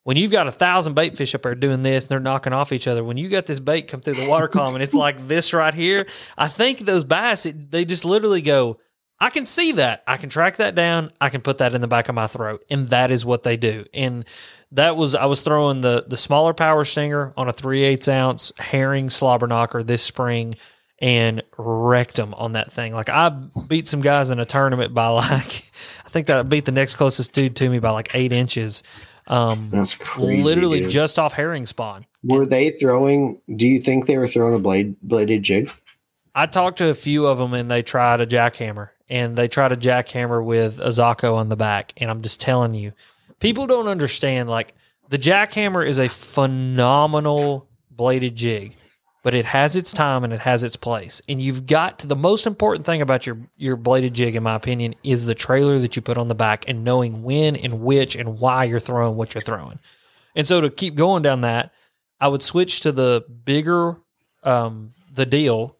when you've got a thousand bait fish up there doing this and they're knocking off each other, when you got this bait come through the water <laughs> column and it's like this right here, I think those bass, it, they just literally go, I can see that. I can track that down. I can put that in the back of my throat. And that is what they do. And that was, I was throwing the, the smaller power stinger on a 3 8 ounce herring slobber knocker this spring and wrecked them on that thing. Like I beat some guys in a tournament by <laughs> like, I think that I beat the next closest dude to me by like eight inches. Um, That's crazy. literally dude. just off herring spawn. Were they throwing? Do you think they were throwing a blade bladed jig? I talked to a few of them and they tried a jackhammer and they tried a jackhammer with a Zako on the back. And I'm just telling you, people don't understand. Like the jackhammer is a phenomenal bladed jig, but it has its time and it has its place. And you've got to the most important thing about your your bladed jig, in my opinion, is the trailer that you put on the back and knowing when and which and why you're throwing what you're throwing. And so to keep going down that, I would switch to the bigger um the deal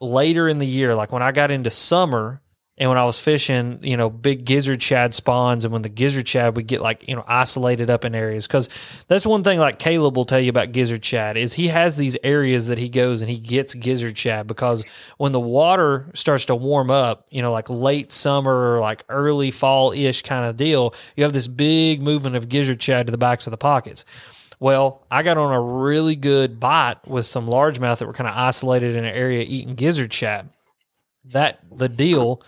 later in the year, like when I got into summer and when I was fishing, you know, big gizzard shad spawns, and when the gizzard shad would get like, you know, isolated up in areas. Cause that's one thing like Caleb will tell you about gizzard shad is he has these areas that he goes and he gets gizzard shad because when the water starts to warm up, you know, like late summer or like early fall ish kind of deal, you have this big movement of gizzard shad to the backs of the pockets. Well, I got on a really good bite with some largemouth that were kind of isolated in an area eating gizzard shad. That the deal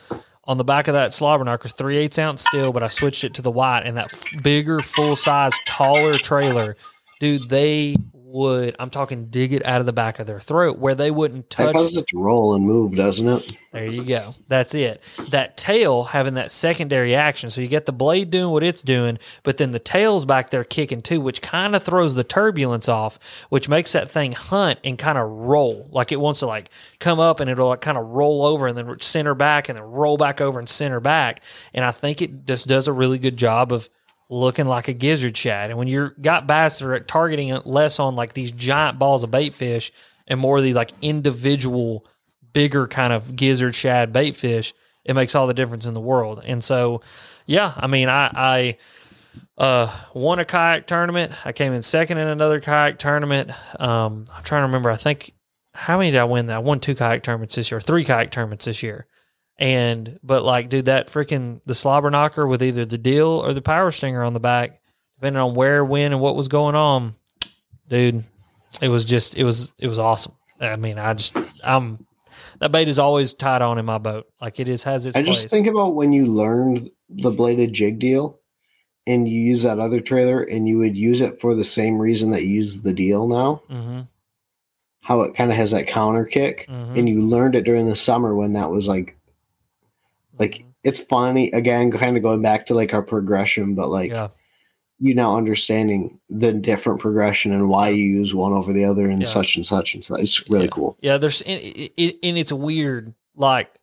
on the back of that slobber knocker, three eighths ounce steel, but I switched it to the white and that f- bigger, full size, taller trailer. Dude, they would, I'm talking dig it out of the back of their throat where they wouldn't touch. causes it to roll and move, doesn't it? There you go. That's it. That tail having that secondary action. So you get the blade doing what it's doing, but then the tail's back there kicking too, which kind of throws the turbulence off, which makes that thing hunt and kind of roll. Like it wants to like come up and it'll like kind of roll over and then center back and then roll back over and center back. And I think it just does a really good job of looking like a gizzard shad. And when you're got bass that are targeting less on like these giant balls of bait fish and more of these like individual bigger kind of gizzard shad bait fish, it makes all the difference in the world. And so, yeah, I mean, I, I uh, won a kayak tournament. I came in second in another kayak tournament. Um, I'm trying to remember. I think how many did I win? That I won two kayak tournaments this year, three kayak tournaments this year. And but like, dude, that freaking the slobber knocker with either the deal or the power stinger on the back, depending on where, when, and what was going on, dude, it was just it was it was awesome. I mean, I just I'm that bait is always tied on in my boat. Like it is has its I place. just think about when you learned the bladed jig deal and you use that other trailer and you would use it for the same reason that you use the deal now, mm-hmm, how it kind of has that counter kick. mm-hmm, And you learned it during the summer when that was like, like mm-hmm. it's funny again, kind of going back to like our progression, but like yeah, you now understanding the different progression and why you use one over the other and Yeah. such and such and such. It's really Yeah. cool. Yeah, there's and, and it's weird, like,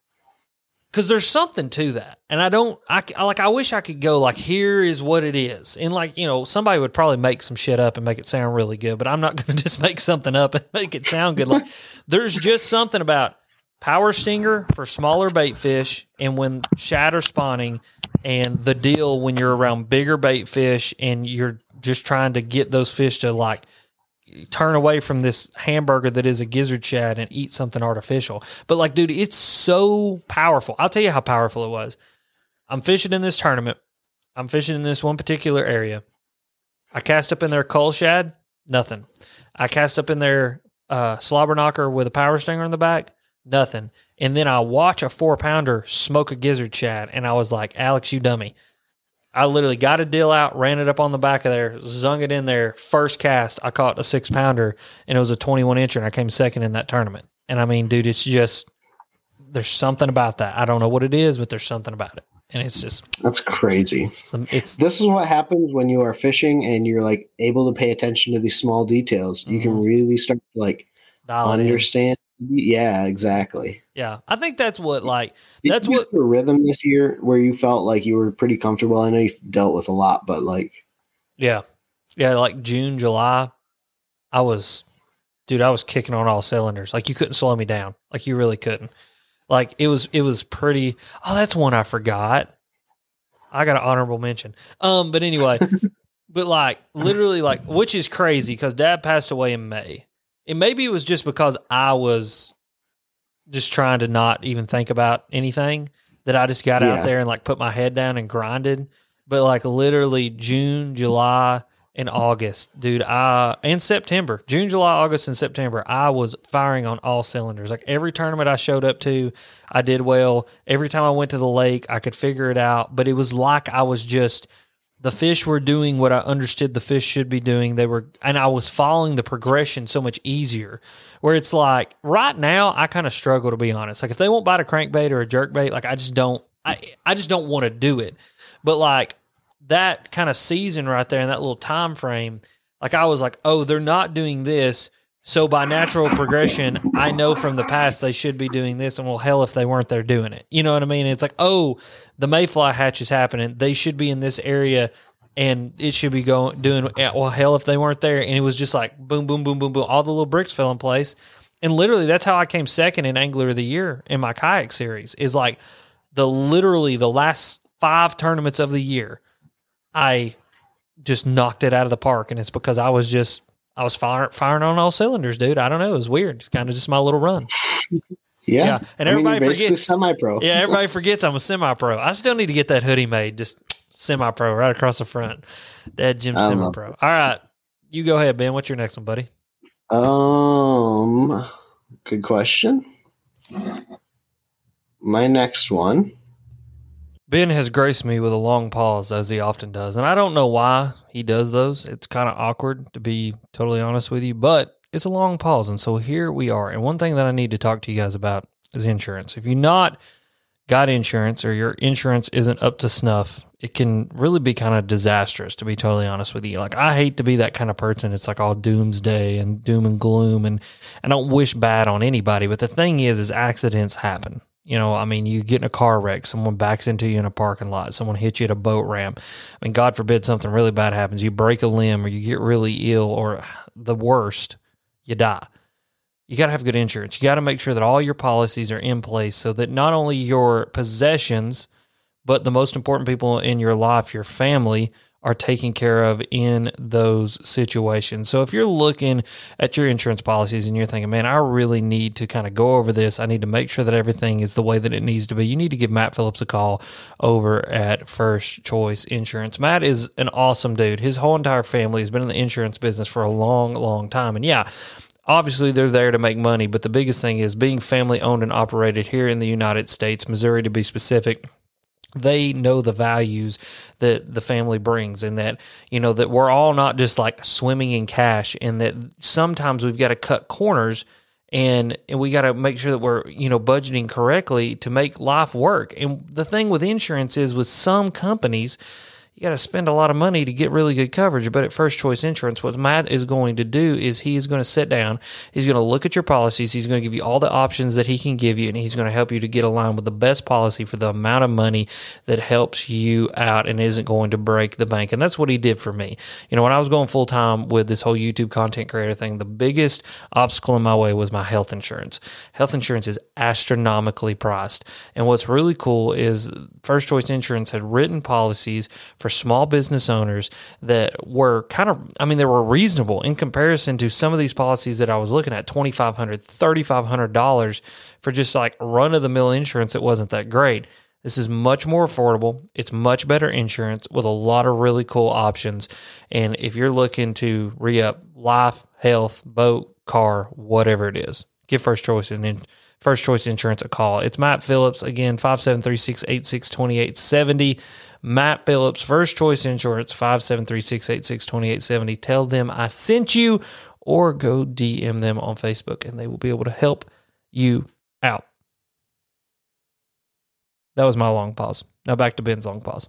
because there's something to that, and I don't, I like, I wish I could go like, here is what it is, and like, you know, somebody would probably make some shit up and make it sound really good, but I'm not <laughs> going to just make something up and make it sound good. Like, there's just something about power stinger for smaller bait fish, and when shad are spawning, and the deal when you're around bigger bait fish, and you're just trying to get those fish to like turn away from this hamburger that is a gizzard shad and eat something artificial. But like, dude, it's so powerful. I'll tell you how powerful it was. I'm fishing in this tournament. I'm fishing in this one particular area. I cast up in their cull shad, nothing. I cast up in their uh, slobber knocker with a power stinger in the back, nothing. And then I watch a four pounder smoke a gizzard shad, and I was like, Alex, you dummy. I literally got a deal out, ran it up on the back of there, zung it in there. First cast, I caught a six pounder, and it was a 21 incher, and I came second in that tournament. And I mean, dude, it's just there's something about that. I don't know what it is, but there's something about it, and it's just That's crazy. it's, it's This is what happens when you are fishing and you're like able to pay attention to these small details. You can Mhm. really start to like understand. in. Yeah, exactly. Yeah, I think that's what like Did That's you what- a rhythm this year where you felt like you were pretty comfortable. I know you've dealt with a lot, but like Yeah. Yeah, like June, July, I was dude, I was kicking on all cylinders. Like you couldn't slow me down. Like you really couldn't. Like it was it was pretty Oh, that's one I forgot. I got an honorable mention. Um, but anyway, <laughs> but like literally like which is crazy because dad passed away in May. And maybe it was just because I was just trying to not even think about anything that I just got Yeah. out there and like put my head down and grinded. But like literally June, July, and August, dude, I and September, June, July, August, and September, I was firing on all cylinders. Like every tournament I showed up to, I did well. Every time I went to the lake, I could figure it out. But it was like I was just the fish were doing what I understood the fish should be doing. They were, and I was following the progression so much easier. Where it's like right now, I kind of struggle to be honest. Like if they won't bite a crankbait or a jerkbait, like I just don't, I, I just don't want to do it. But like that kind of season right there in that little time frame, like I was like, oh, they're not doing this. So by natural progression, I know from the past they should be doing this, and well, hell, if they weren't, they're doing it. You know what I mean? It's like, oh, the mayfly hatch is happening. They should be in this area, and it should be going doing. Eh, well, hell, if they weren't there, and it was just like boom, boom, boom, boom, boom. All the little bricks fell in place, and literally that's how I came second in Angler of the Year in my kayak series. Is like the literally the last five tournaments of the year, I just knocked it out of the park, and it's because I was just I was firing firing on all cylinders, dude. I don't know, it was weird. It's kind of just my little run. <laughs> yeah, Yeah, and I mean, everybody basically forgets- semi-pro. Yeah, everybody forgets I'm a semi pro. I still need to get that hoodie made, just semi pro right across the front. That Jim semi pro. All right, you go ahead, Ben. What's your next one, buddy? Um, good question. My next one. Ben has graced me with a long pause, as he often does. And I don't know why he does those. It's kind of awkward, to be totally honest with you, but it's a long pause. And so here we are. And one thing that I need to talk to you guys about is insurance. If you're not got insurance or your insurance isn't up to snuff, it can really be kind of disastrous, to be totally honest with you. Like, I hate to be that kind of person. It's like all doomsday and doom and gloom. And I don't wish bad on anybody. But the thing is, is accidents happen. You know, I mean, you get in a car wreck, someone backs into you in a parking lot, someone hits you at a boat ramp. I mean, God forbid something really bad happens. You break a limb or you get really ill, or the worst, you die. You got to have good insurance. You got to make sure that all your policies are in place so that not only your possessions, but the most important people in your life, your family, are taken care of in those situations. So if you're looking at your insurance policies and you're thinking, man, I really need to kind of go over this, I need to make sure that everything is the way that it needs to be, you need to give Matt Phillips a call over at First Choice Insurance. Matt is an awesome dude. His whole entire family has been in the insurance business for a long, long time. And yeah, obviously they're there to make money, but the biggest thing is being family owned and operated here in the United States, Missouri to be specific they know the values that the family brings and that you know that we're all not just like swimming in cash and that sometimes we've got to cut corners and and we got to make sure that we're you know budgeting correctly to make life work. And the thing with insurance is with some companies you got to spend a lot of money to get really good coverage. But at First Choice Insurance, what Matt is going to do is he is going to sit down, he's going to look at your policies, he's going to give you all the options that he can give you, and he's going to help you to get aligned with the best policy for the amount of money that helps you out and isn't going to break the bank. And that's what he did for me. You know, when I was going full time with this whole YouTube content creator thing, the biggest obstacle in my way was my health insurance. Health insurance is astronomically priced. And what's really cool is First Choice Insurance had written policies for small business owners that were kind of, I mean, they were reasonable in comparison to some of these policies that I was looking at $2,500, $3,500 for just like run of the mill insurance that wasn't that great. This is much more affordable. It's much better insurance with a lot of really cool options. And if you're looking to re up life, health, boat, car, whatever it is, give First Choice and then First Choice Insurance a call. It's Matt Phillips again, 5736 862870. Matt Phillips, First Choice Insurance, 5736 862870. Tell them I sent you or go DM them on Facebook and they will be able to help you out. That was my long pause. Now back to Ben's long pause.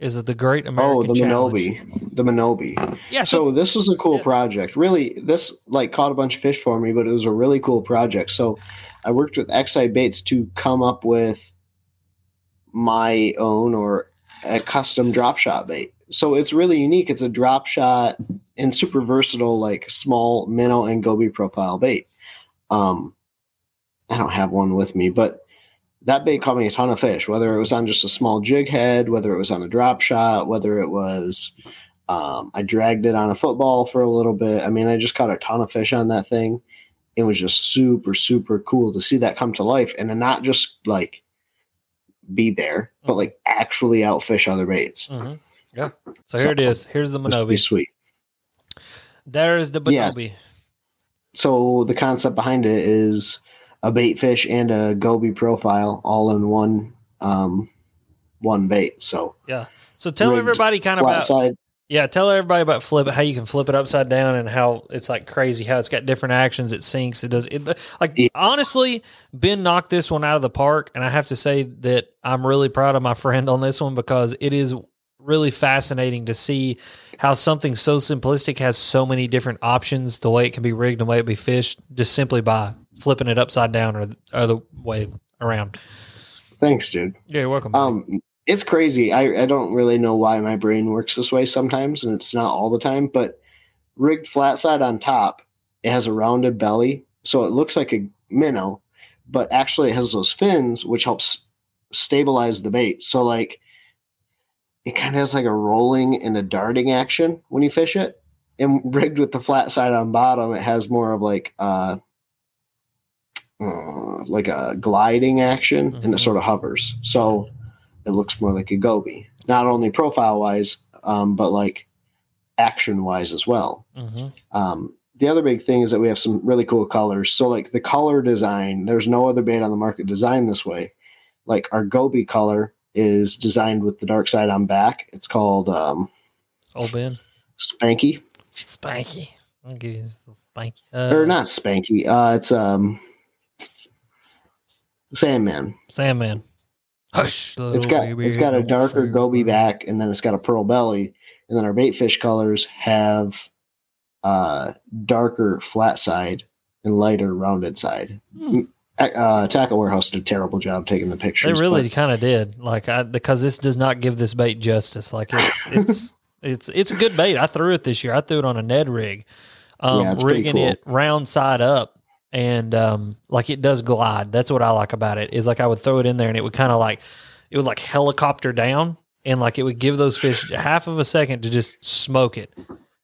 Is it the Great American oh, the Challenge? Minnobi, the Minnobi. Yeah. So, So this was a cool Yeah. project. Really, this like caught a bunch of fish for me, but it was a really cool project. So I worked with XI Baits to come up with my own or a custom drop shot bait. So it's really unique. It's a drop shot and super versatile, like small minnow and goby profile bait. Um, I don't have one with me, but that bait caught me a ton of fish, whether it was on just a small jig head, whether it was on a drop shot, whether it was um, I dragged it on a football for a little bit. I mean, I just caught a ton of fish on that thing. It was just super, super cool to see that come to life and not just like be there, but like actually outfish other baits. Mhm. yeah. So here it is. Here's the It was pretty Minnobi. sweet. There is the Yes. So the concept behind it is a bait fish and a goby profile all in one um, one bait. So yeah. So tell rigged everybody kind of about side. Yeah, tell everybody about flip how you can flip it upside down and how it's like crazy how it's got different actions. It sinks. It does it like Yeah. honestly. Ben knocked this one out of the park, and I have to say that I'm really proud of my <laughs> friend on this one because it is really fascinating to see how something so simplistic has so many different options. The way it can be rigged, the way it be fished, just simply by flipping it upside down or the other way around. Thanks, dude. Yeah, you're welcome. Um, it's crazy. I, I don't really know why my brain works this way sometimes, and it's not all the time. But rigged flat side on top, it has a rounded belly, so it looks like a minnow, but actually it has those fins, which helps stabilize the bait. So like, it kind of has like a rolling and a darting action when you fish it. And <laughs> rigged with the flat side on bottom, it has more of like uh, uh like a gliding action, and Mhm. it sort of hovers. So it looks more like a goby, not only profile wise, um, but like action wise as well. Mhm. Um, the other big thing is that we have some really cool colors. So like the color design, there's no other bait on the market designed this way. Like our goby color is designed with the dark side on back. It's called um, Old Ben. Spanky Spanky. I'll give you this spanky. Uh, or not Spanky. Uh, it's um, Sandman. Sandman. Hush, It's got baby, it's got a darker goby back, and then it's got a pearl belly, and then our bait fish colors have uh, darker flat side and lighter rounded side. Hmm. Uh, Tackle Warehouse did a terrible job taking the pictures. They really kind of did, like I because this does not give this bait justice. Like it's <laughs> it's it's it's a good bait. I threw it this year. I threw it on a Ned rig, um, Yeah, rigging cool. it round side up, and um, like it does glide. That's what I like about it. Is like I would throw it in there and it would kind of like it would like helicopter down, and like it would give those fish half of a second to just smoke it.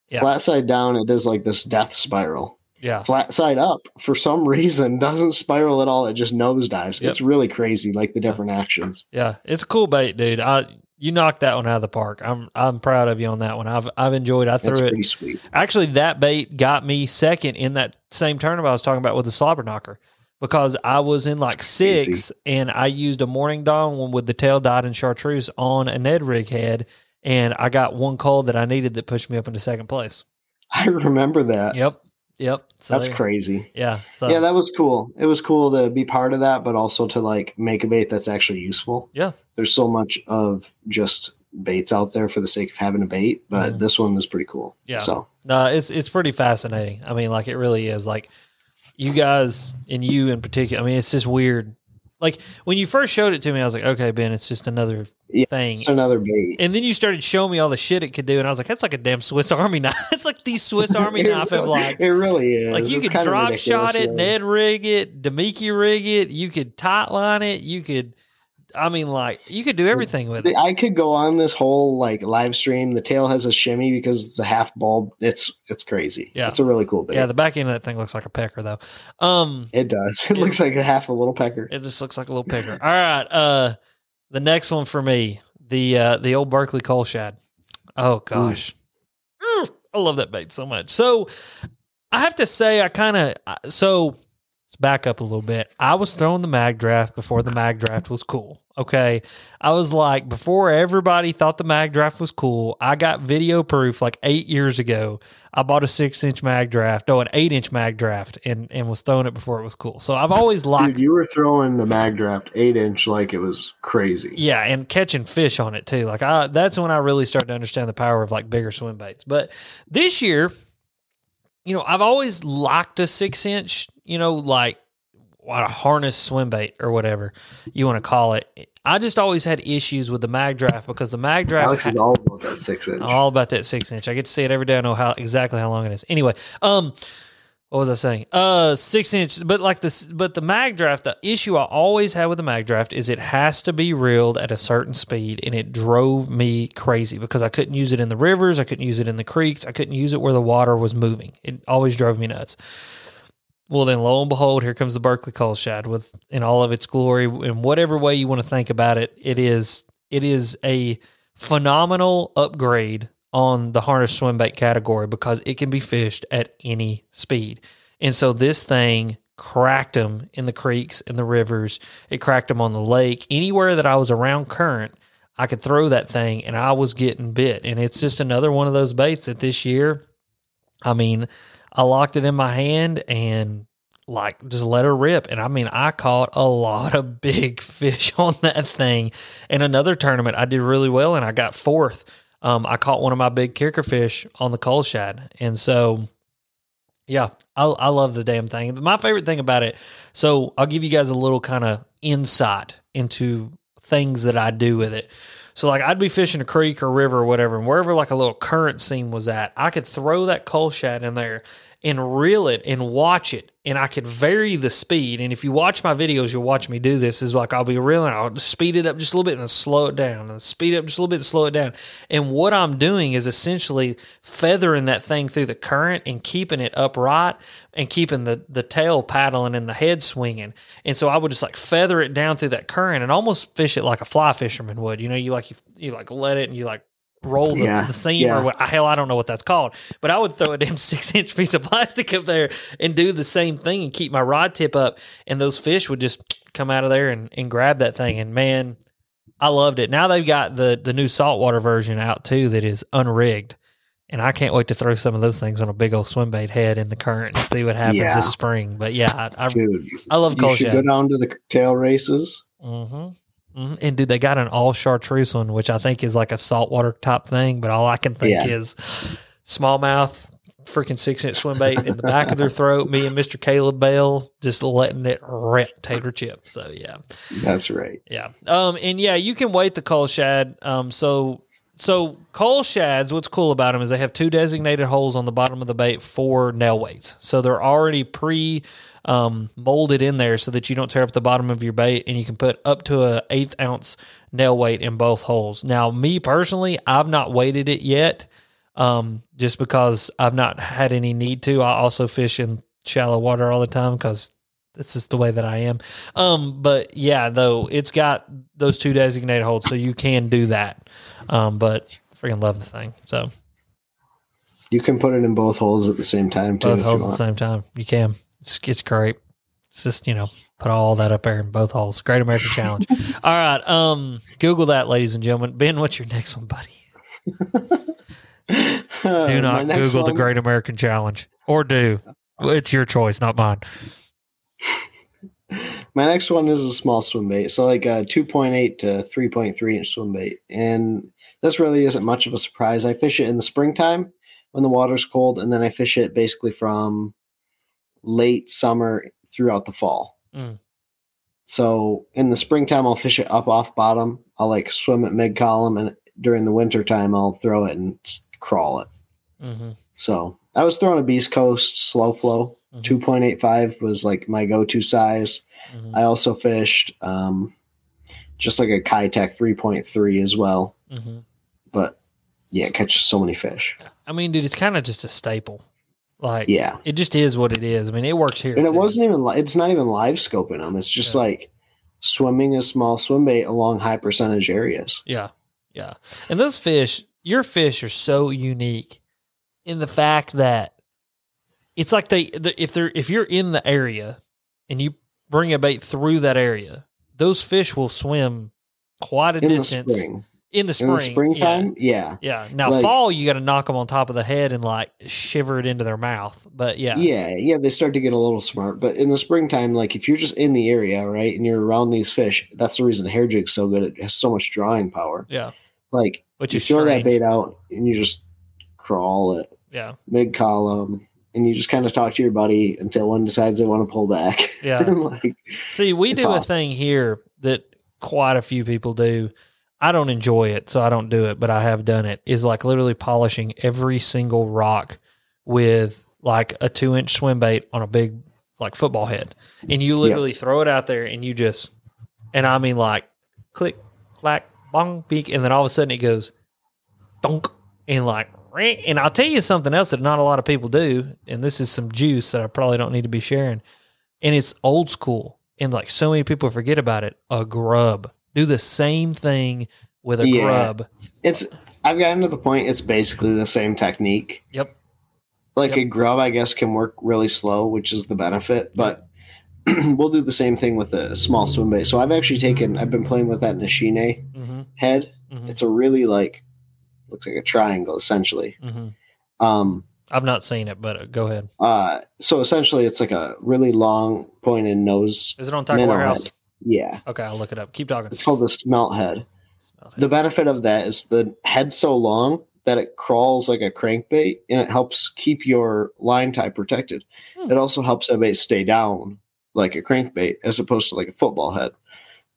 yeah. flat side down, it does like this death spiral. Yeah, Flat side up, for some reason, <laughs> doesn't spiral at all. It just nosedives. Yep. It's really crazy, like the different actions. yeah, it's a cool bait, dude. I you knocked that one out of the park. I'm I'm proud of you on that one. I've I've enjoyed. I threw it. sweet. Actually, that bait got me second in that same tournament I was talking about with the slobber knocker because I was in like sixth and I used a morning dawn one with the tail dyed in chartreuse on a Ned rig head. And I got one call that I needed that pushed me up into second place. <laughs> I remember that. Yep. Yep. So That's there- crazy. Yeah. So yeah, that was cool. It was cool to be part of that, but also to like make a bait that's actually useful. Yeah. There's so much of just baits out there for the sake of having a bait, but Mhm. this one is pretty cool. Yeah. So No, it's it's pretty fascinating. I mean, like it really is. Like you guys and you in particular. I mean, it's just weird. Like when you first showed it to me, I was like, okay, Ben, it's just another Yeah, thing. it's another bait. And then you started showing me all the shit it could do, and I was like, "That's like a damn Swiss Army knife. <laughs> it's like the Swiss <laughs> Army knife of like, it really is. like you It's could drop shot it, really. Ned rig it, Damiki rig it. You could tight line it. You could, I mean, like you could do everything with it. I could go on this whole like live stream. The tail has a shimmy because it's a half bulb. It's it's crazy. Yeah. it's a really cool bait. Yeah, the back end of that thing looks like a pecker though. Um, it does. <laughs> It looks like a half a little pecker. It just looks like a little pecker. All right. Uh the next one for me, the uh the old Berkley cull shad. Oh gosh. Mm, I love that bait so much. So I have to say I kind of so let's back up a little bit. I was throwing the mag draft before the mag draft was cool. Okay. I was like, before everybody thought the mag draft was cool, I got video proof like eight years ago. I bought a six inch mag draft, no, an eight inch mag draft, and, and was throwing it before it was cool. So I've always liked Dude, you were throwing the mag draft eight inch like it was crazy. Yeah, and catching fish on it too. Like I that's when I really started to understand the power of like bigger swim baits. But this year, you know, I've always liked a six inch, you know, like what a harness swim bait or whatever you want to call it. I just always had issues with the mag draft because the mag draft Alex is all about that six inch. all about that six inch. I get to see it every day. I know how exactly how long it is. Anyway, um, what was I saying? Uh, six inch. But like this, but the mag draft. The issue I always had with the mag draft is it has to be reeled at a certain speed, and it drove me crazy because I couldn't use it in the rivers. I couldn't use it in the creeks. I couldn't use it where the water was moving. It always drove me nuts. Well, then, lo and behold, here comes the Berkley Cull Shad with in all of its glory. In whatever way you want to think about it, it is it is a phenomenal upgrade on the harness swim bait category because it can be fished at any speed. And so this thing cracked them in the creeks and the rivers. It cracked them on the lake. Anywhere that I was around current, I could throw that thing and I was getting bit. And it's just another one of those baits that this year, I mean, I locked it in my hand and like just let her rip. And I mean, I caught a lot of <laughs> big fish on that thing. In another tournament, I did really well and I got fourth. Um, I caught one of my big kicker fish on the cull shad. And so, yeah, I, I love the damn thing. My favorite thing about it, so I'll give you guys a little kind of insight into things that I do with it. So like I'd be fishing a creek or river or whatever, and wherever like a little current seam was at, I could throw that cull shad in there and reel it and watch it, and I could vary the speed. And if you watch my videos, you'll watch me do this. Is like I'll be reeling, I'll speed it up just a little bit and then slow it down, and speed up just a little bit and slow it down. And what I'm doing is essentially feathering that thing through the current and keeping it upright and keeping the the tail paddling and the head swinging. And so I would just like feather it down through that current and almost fish it like a fly fisherman would. You know, you like you, you like let it and you like roll the, Yeah, the seam yeah. or what hell I don't know what that's called. But I would throw a damn <laughs> six inch piece of plastic up there and do the same thing and keep my rod tip up and those fish would just come out of there and, and grab that thing. And man, I loved it. Now they've got the the new saltwater version out too that is unrigged. And I can't wait to throw some of those things on a big old swim bait head in the current and see what happens Yeah. this spring. But yeah, I, I, Dude, I love you should shad. go down to the tail races. Mm-hmm. Hmm And dude, they got an all chartreuse one, which I think is like a saltwater type thing. But all I can think Yeah. is smallmouth, freaking six inch swim bait in the back of their throat. Me and Mister Caleb Bell just letting it rip tater chip. So yeah, That's right. yeah. Um, and yeah, you can weight the cull shad. Um, so so cull shads. What's cool about them is they have two designated holes on the bottom of the bait for nail weights. So they're already pre um, molded in there so that you don't tear up the bottom of your bait, and you can put up to a eighth ounce nail weight in both holes. Now, me personally, I've not weighted it yet, um, just because I've not had any need to. I also fish in shallow water all the time because that's just the way that I am. Um, but yeah, though it's got those two designated holds, so you can do that. Um, but freaking love the thing. So You can put it in both holes at the same time too. both holes at the same time. You can. It's it's great. It's just you know put all that up there in both holes. Great American Challenge. <laughs> all right. Um, Google that, ladies and gentlemen. Ben, what's your next one, buddy? <laughs> Do not next Google the Great American Challenge, or do. It's your choice, not mine. <laughs> My next one is a small swim bait, so like a 2.8 to 3.3 inch swim bait, and this really isn't much of a surprise. I fish it in the springtime when the water's cold, and then I fish it basically from late summer throughout the fall. Mm. So in the springtime, I'll fish it up off bottom. I'll like swim at mid column, and during the winter time, I'll throw it and crawl it. Mm-hmm. So I was throwing a Beast Coast slow flow. Mhm. 2.85 was like my go to size. hmm I also fished um, just like a Keitech 3.3 as well. hmm But yeah, it catches so many fish. I mean, dude, it's kind of just a staple. Like, Yeah. it just is what it is. I mean, it works here. And it too. wasn't even, li- it's not even live scoping them. It's just Yeah. like swimming a small swim bait along high percentage areas. Yeah. Yeah. And those fish, your fish are so unique in the fact that it's like they, the, if they're, if you're in the area and you bring a bait through that area, those fish will swim quite a In distance. In the spring. In the springtime, yeah. Yeah. yeah. Now, Like- fall, you got to knock them on top of the head and like shiver it into their mouth. But yeah. yeah. Yeah, They start to get a little smart. But in the springtime, like if you're just in the area, right, and you're around these fish, that's the reason hair jig's so good. It has so much drawing power. Yeah. Like Which you throw that bait out and you just crawl it Yeah. mid column and you just kind of talk to your buddy until one decides they want to pull back. Yeah. <laughs> like, See, we do a thing here that quite a few people do. I don't enjoy it, so I don't do it, but I have done it. Is like literally polishing every single rock with like a two inch swim bait on a big like football head. And you literally throw it out there and you just and I mean like click, clack, bong, beak, and then all of a sudden it goes dunk and like and I'll tell you something else that not a lot of people do, and this is some juice that I probably don't need to be sharing and it's old school and like so many people forget about it a grub do the same thing with a Yeah. grub it's I've gotten to the point it's basically the same technique. yep Like Yep. a grub, I guess, can work really slow, which is the benefit. But <clears throat> we'll do the same thing with a small swim bait. So I've actually taken I've been playing with that Nishine mm-hmm, head. Mhm. It's a really like looks like a triangle essentially. mm-hmm. Um i've not seen it but uh, go ahead uh so essentially it's like a really long pointed nose. is it on tackle warehouse head. Yeah. okay i'll look it up keep talking It's called the smelt head. Smell The benefit of that is the head's so long that it crawls like a crankbait and it helps keep your line tie protected. Hmm. It also helps that bait stay down like a crankbait as opposed to like a football head.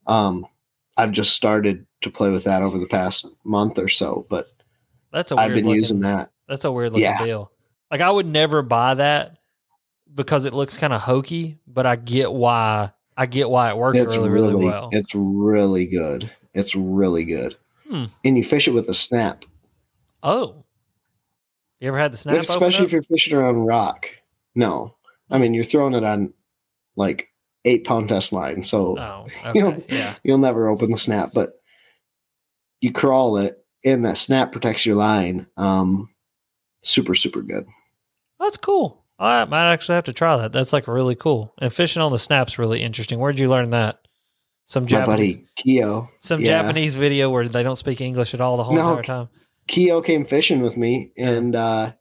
Um, I've just started to play with that over the past month or so, but that's a weird I've been looking, using that. that's a weird looking Yeah. deal like i would never buy that because it looks kind of hokey but i get why i get why it works It's really really well It's really good. It's really good. Hmm. And you fish it with a snap, oh you ever had the snap open especially if you're fishing around rock. No, I mean you're throwing it on like eight pound test line, so oh You <laughs> okay know, yeah you'll never open the snap, but you crawl it, and that snap protects your line. Um, super, super good. That's cool. I might actually have to try that. That's like really cool. And fishing on the snap's really interesting. Where'd you learn that? Some My Japanese, buddy Keo, some yeah. Japanese video where they don't speak English at all the whole No. entire time. Keo came fishing with me, and uh,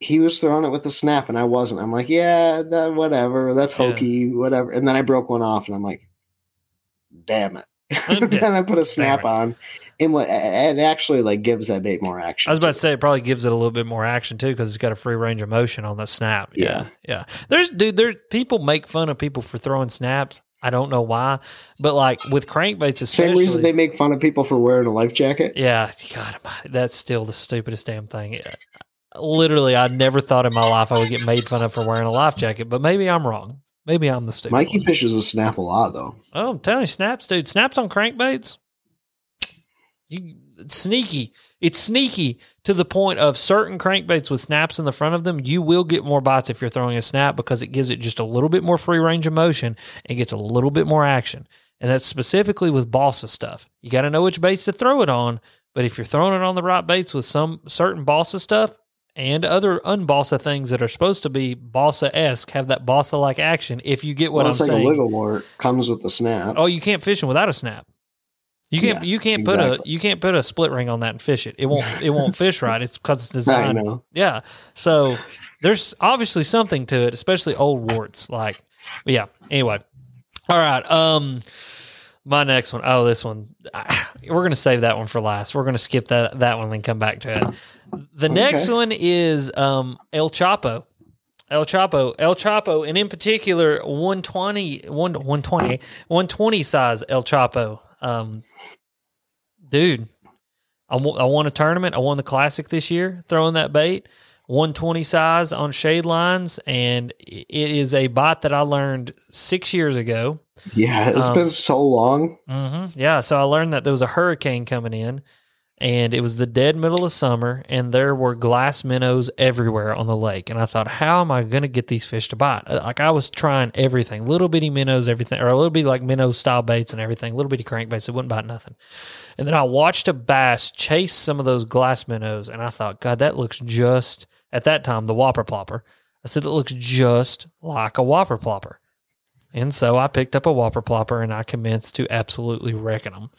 he was throwing it with a snap, and I wasn't. I'm like, yeah, that whatever, that's Yeah. hokey, whatever. And then I broke one off, and I'm like, damn it. <laughs> Then I put a snap on, and what it actually like gives that bait more action. I was about to to say it probably gives it a little bit more action too because it's got a free range of motion on the snap. Yeah, yeah. There's dude, there people make fun of people for throwing snaps. I don't know why, but like with crankbaits, especially. Same reason they make fun of people for wearing a life jacket. Yeah, God, that's still the stupidest damn thing. Literally, I never thought in my life I would get made fun of for wearing a life jacket, but maybe I'm wrong. Maybe I'm the stupid. Mikey one. fishes a snap a lot though. Oh, I'm telling you, snaps, dude. Snaps on crankbaits. You it's sneaky. It's sneaky to the point of certain crankbaits with snaps in the front of them. You will get more bites if you're throwing a snap because it gives it just a little bit more free range of motion and gets a little bit more action. And that's specifically with balsa stuff. You got to know which baits to throw it on. But if you're throwing it on the right baits with some certain balsa stuff and other unbalsa things that are supposed to be balsa esque, have that balsa like action. If you get what well, I'm it's like saying. a wiggle wart comes with the snap. Oh, you can't fish them without a snap. You can't. Yeah, you can't put a. You can't put a split ring on that and fish it. It won't. it won't <laughs> fish right. It's because it's designed. Yeah. So there's obviously something to it, especially old warts. Like, yeah. Anyway, all right. Um, My next one. Oh, this one. <sighs> We're going to save that one for last. We're going to skip that that one and then come back to it. The next one is um, El Chapo. El Chapo. El Chapo, and in particular, 120, 1, 120, 120 size El Chapo. Um, dude, I won, a tournament. I won the classic this year throwing that bait. 120 size on shade lines, and it is a bot that I learned six years ago. Yeah, it's Um, been so long. hmm Yeah, so I learned that there was a hurricane coming in, and it was the dead middle of summer, and there were glass minnows everywhere on the lake. And I thought, how am I going to get these fish to bite? Uh, Like I was trying everything, little bitty minnows, everything, or a little bitty like minnow style baits and everything, little bitty crankbaits that wouldn't bite nothing. And then I watched a bass chase some of those glass minnows, and I thought, God, that looks just at that time the whopper plopper. I said it looks just like a whopper plopper. And so I picked up a whopper plopper and I commenced to absolutely wrecking them.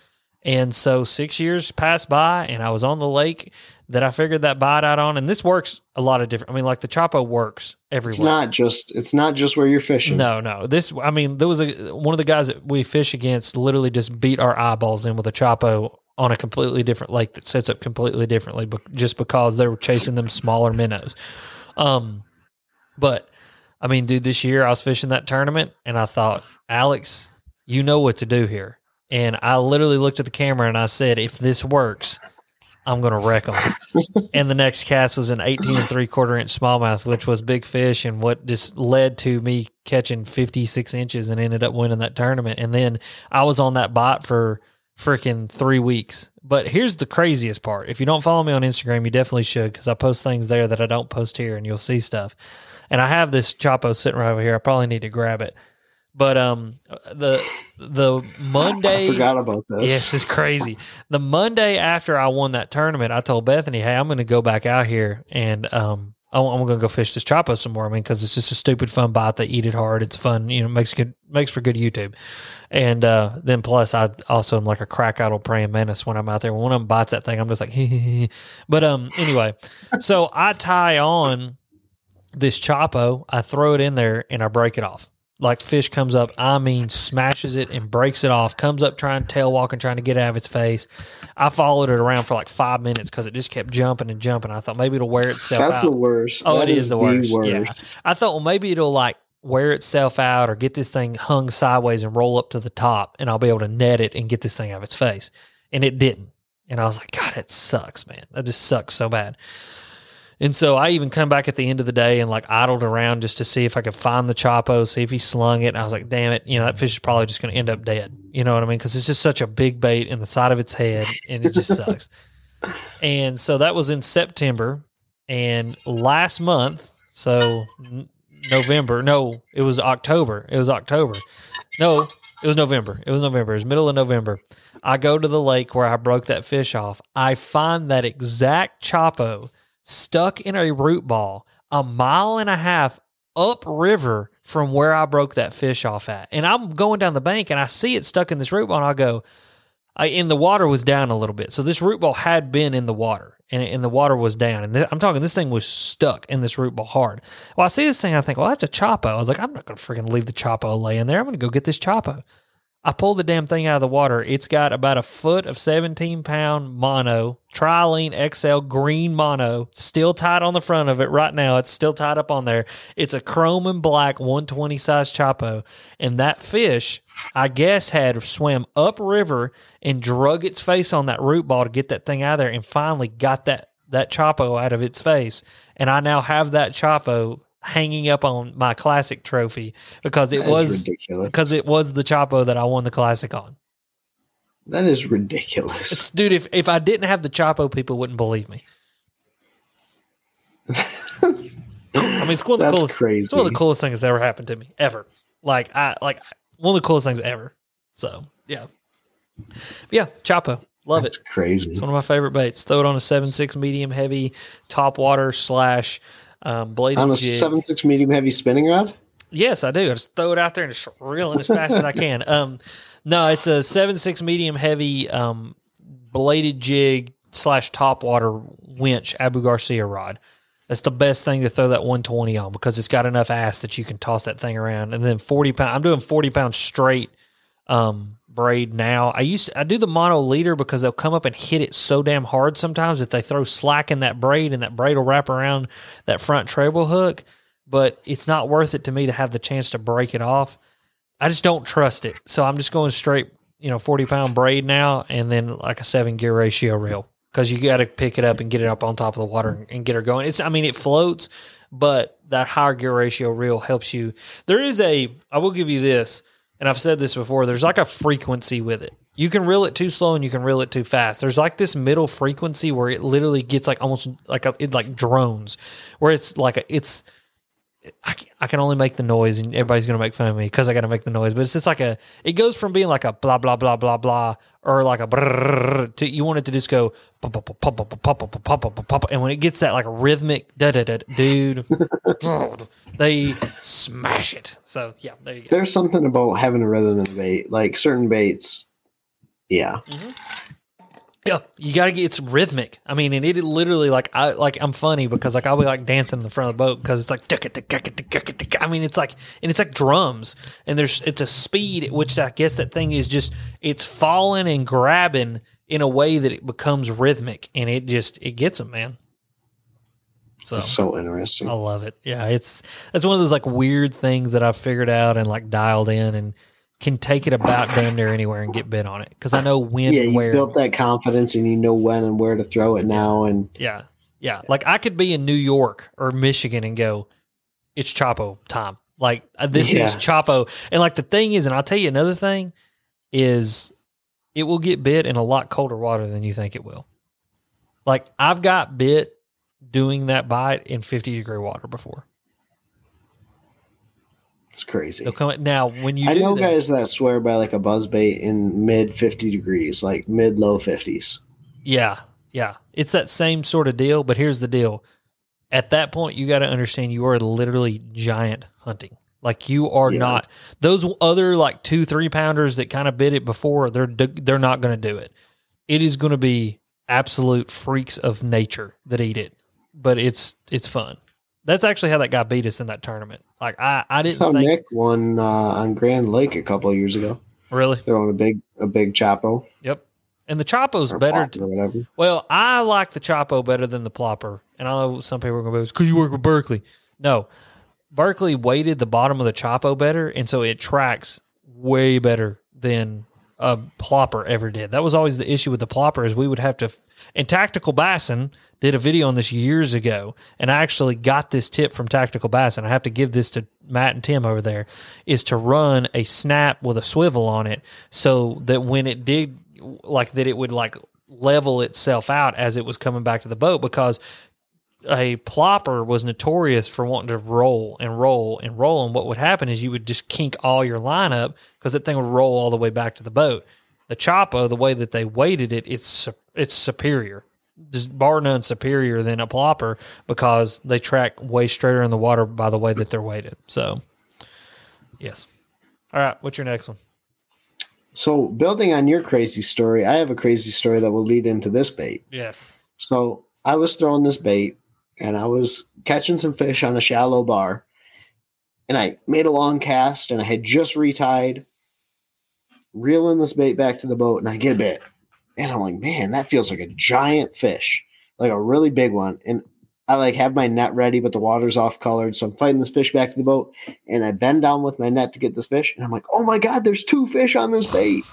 And so six years passed by and I was on the lake that I figured that bite out on. And this works a lot of different. I mean, like the Choppo works everywhere. It's not just it's not just where you're fishing. No, no. This, I mean, there was a one of the guys that we fish against literally just beat our eyeballs in with a Choppo on a completely different lake that sets up completely differently, but just because they were chasing them smaller minnows. Um, but I mean, dude, this year I was fishing that tournament and I thought, Alex, you know what to do here. And I literally looked at the camera and I said, if this works, I'm going to wreck them. <laughs> and the next cast was an 18 and three quarter inch smallmouth, which was big fish and what just led to me catching 56 inches and ended up winning that tournament. And then I was on that bot for freaking three weeks. But here's the craziest part. If you don't follow me on Instagram, you definitely should because I post things there that I don't post here and you'll see stuff. And I have this Choppo sitting right over here. I probably need to grab it. But um the the Monday <laughs> I forgot about this. Yes, it's crazy. The Monday after I won that tournament, I told Bethany, "Hey, I'm going to go back out here and um, I'm, I'm going to go fish this Choppo some more. I mean, because it's just a stupid fun bite. They eat it hard. It's fun. You know, makes good makes for good YouTube. And uh, then plus, I also am like a crack idle praying menace when I'm out there. When one of them bites that thing, I'm just like, <laughs> but um, anyway, so I tie on this Choppo, I throw it in there, and I break it off like fish comes up, I mean, smashes it and breaks it off, comes up trying tail walking, trying to get out of its face. I followed it around for like five minutes because it just kept jumping and jumping. I thought maybe it'll wear itself out. That's out. the worst. Oh, That it is the worst. Yeah. worst. I thought, well, maybe it'll like wear itself out or get this thing hung sideways and roll up to the top, and I'll be able to net it and get this thing out of its face. And it didn't. And I was like, God, it sucks, man. That just sucks so bad. And so I even come back at the end of the day and like idled around just to see if I could find the Choppo, see if he slung it. And I was like, damn it, you know, that fish is probably just going to end up dead. You know what I mean? Because it's just such a big bait in the side of its head and it just <laughs> sucks. And so that was in September. And last month, so November, no, it was October. It was October. No, it was November. It was November. It was middle of November. I go to the lake where I broke that fish off. I find that exact Choppo stuck in a root ball a mile and a half upriver from where I broke that fish off at. And I'm going down the bank and I see it stuck in this root ball and I go, I, and the water was down a little bit. So this root ball had been in the water and, and the water was down. And th- I'm talking, this thing was stuck in this root ball hard. Well, I see this thing. I think, well, that's a Choppo. I was like, I'm not going to freaking leave the Choppo laying there. I'm going to go get this Choppo. I pulled the damn thing out of the water. It's got about a foot of 17 pound mono, Trilene XL green mono, still tied on the front of it right now. It's still tied up on there. It's a chrome and black 120 size Choppo. And that fish, I guess, had swam upriver and drug its face on that root ball to get that thing out of there and finally got that, that Choppo out of its face. And I now have that Choppo hanging up on my classic trophy because it That was ridiculous. because it was the Choppo that I won the classic on. That is ridiculous. It's, dude, if if I didn't have the Choppo, people wouldn't believe me. I mean, it's one of the That's coolest. crazy. It's one of the coolest things that's ever happened to me ever. Like I like one of the coolest things ever. So yeah, But yeah, Choppo, love That's it. crazy. It's one of my favorite baits. Throw it on a seven six medium heavy top water slash um, bladed On a jig. seven six medium heavy spinning rod. Yes, I do. I just throw it out there and just reel it as fast as I can. <laughs> Um, no, it's a seven six medium heavy um, bladed jig slash top water winch Abu Garcia rod. That's the best thing to throw that 120 on because it's got enough ass that you can toss that thing around. And then 40 pound. I'm doing 40 pounds straight um, braid now. I used to, I do the mono leader because they'll come up and hit it so damn hard sometimes that they throw slack in that braid and that braid will wrap around that front treble hook. But it's not worth it to me to have the chance to break it off. I just don't trust it. So I'm just going straight, you know, 40 pound braid now and then like a seven gear ratio reel because you got to pick it up and get it up on top of the water and get her going. It's, I mean, it floats, but that higher gear ratio reel helps you. There is a, I will give you this, and I've said this before, there's like a frequency with it. You can reel it too slow and you can reel it too fast. There's like this middle frequency where it literally gets like almost like a, it like drones, where it's like a, it's, I, can only make the noise and everybody's going to make fun of me because I got to make the noise. But it's just like a, it goes from being like a blah, blah, blah, blah, blah, or like a brrr, to, you want it to just go and when it gets that like rhythmic dude they smash it so yeah there you go there's something about having a rhythm in a bait like certain baits yeah mm-hmm. Yeah, you gotta get it's rhythmic. I mean, and it literally like I like I'm funny because like I'll be like dancing in the front of the boat because it's like. I mean, it's like and it's like drums and there's it's a speed at which I guess that thing is just it's falling and grabbing in a way that it becomes rhythmic and it just it gets them, man. So It's so interesting. I love it. Yeah, it's that's one of those like weird things that I've figured out and like dialed in and can take it about damn near anywhere and get bit on it because I know when yeah, and you where. built that confidence and you know when and where to throw it now. And Yeah. Yeah. Like I could be in New York or Michigan and go, it's Choppo time. Like uh, this is Yeah. Choppo. And like the thing is, and I'll tell you another thing is it will get bit in a lot colder water than you think it will. Like I've got bit doing that bite in 50 degree water before. It's crazy. They'll come now when you I know that, guys that swear by like a buzz bait in mid 50 degrees, like mid low 50s. Yeah, yeah. It's that same sort of deal, but here's the deal. At that point, you got to understand you are literally giant hunting. Like you are Yeah. not those other like two, three pounders that kind of bit it before. They're they're not going to do it. It is going to be absolute freaks of nature that eat it, but it's it's fun. That's actually how that guy beat us in that tournament. Like I I didn't how think Nick won uh, on Grand Lake a couple of years ago. really. Throwing a big a big choppo Yep. And the Choppo's or better. whatever. Well, I like the Choppo better than the Plopper. And I know some people are going to be, because you work with Berkley. No, Berkley weighted the bottom of the Choppo better. And so it tracks way better than a Plopper ever did. That was always the issue with the Plopper is we would have to, and Tactical Bassin did a video on this years ago. And I actually got this tip from Tactical Bassin. I have to give this to Matt and Tim over there is to run a snap with a swivel on it so that when it did like that it would like level itself out as it was coming back to the boat because a plopper was notorious for wanting to roll and roll and roll. And what would happen is you would just kink all your line up because that thing would roll all the way back to the boat. The choppo the way that they weighted it it's it's superior. Just bar none superior than a plopper because they track way straighter in the water by the way that they're weighted. So yes. All right. What's your next one? So building on your crazy story, I have a crazy story that will lead into this bait. yes. So I was throwing this bait and I was catching some fish on a shallow bar. And I made a long cast and I had just retied, reeling this bait back to the boat, and I get a bit. And I'm like, man, that feels like a giant fish, like a really big one. And I like have my net ready, but the water's off colored. So I'm fighting this fish back to the boat. And I bend down with my net to get this fish. And I'm like, oh my God, there's two fish on this bait.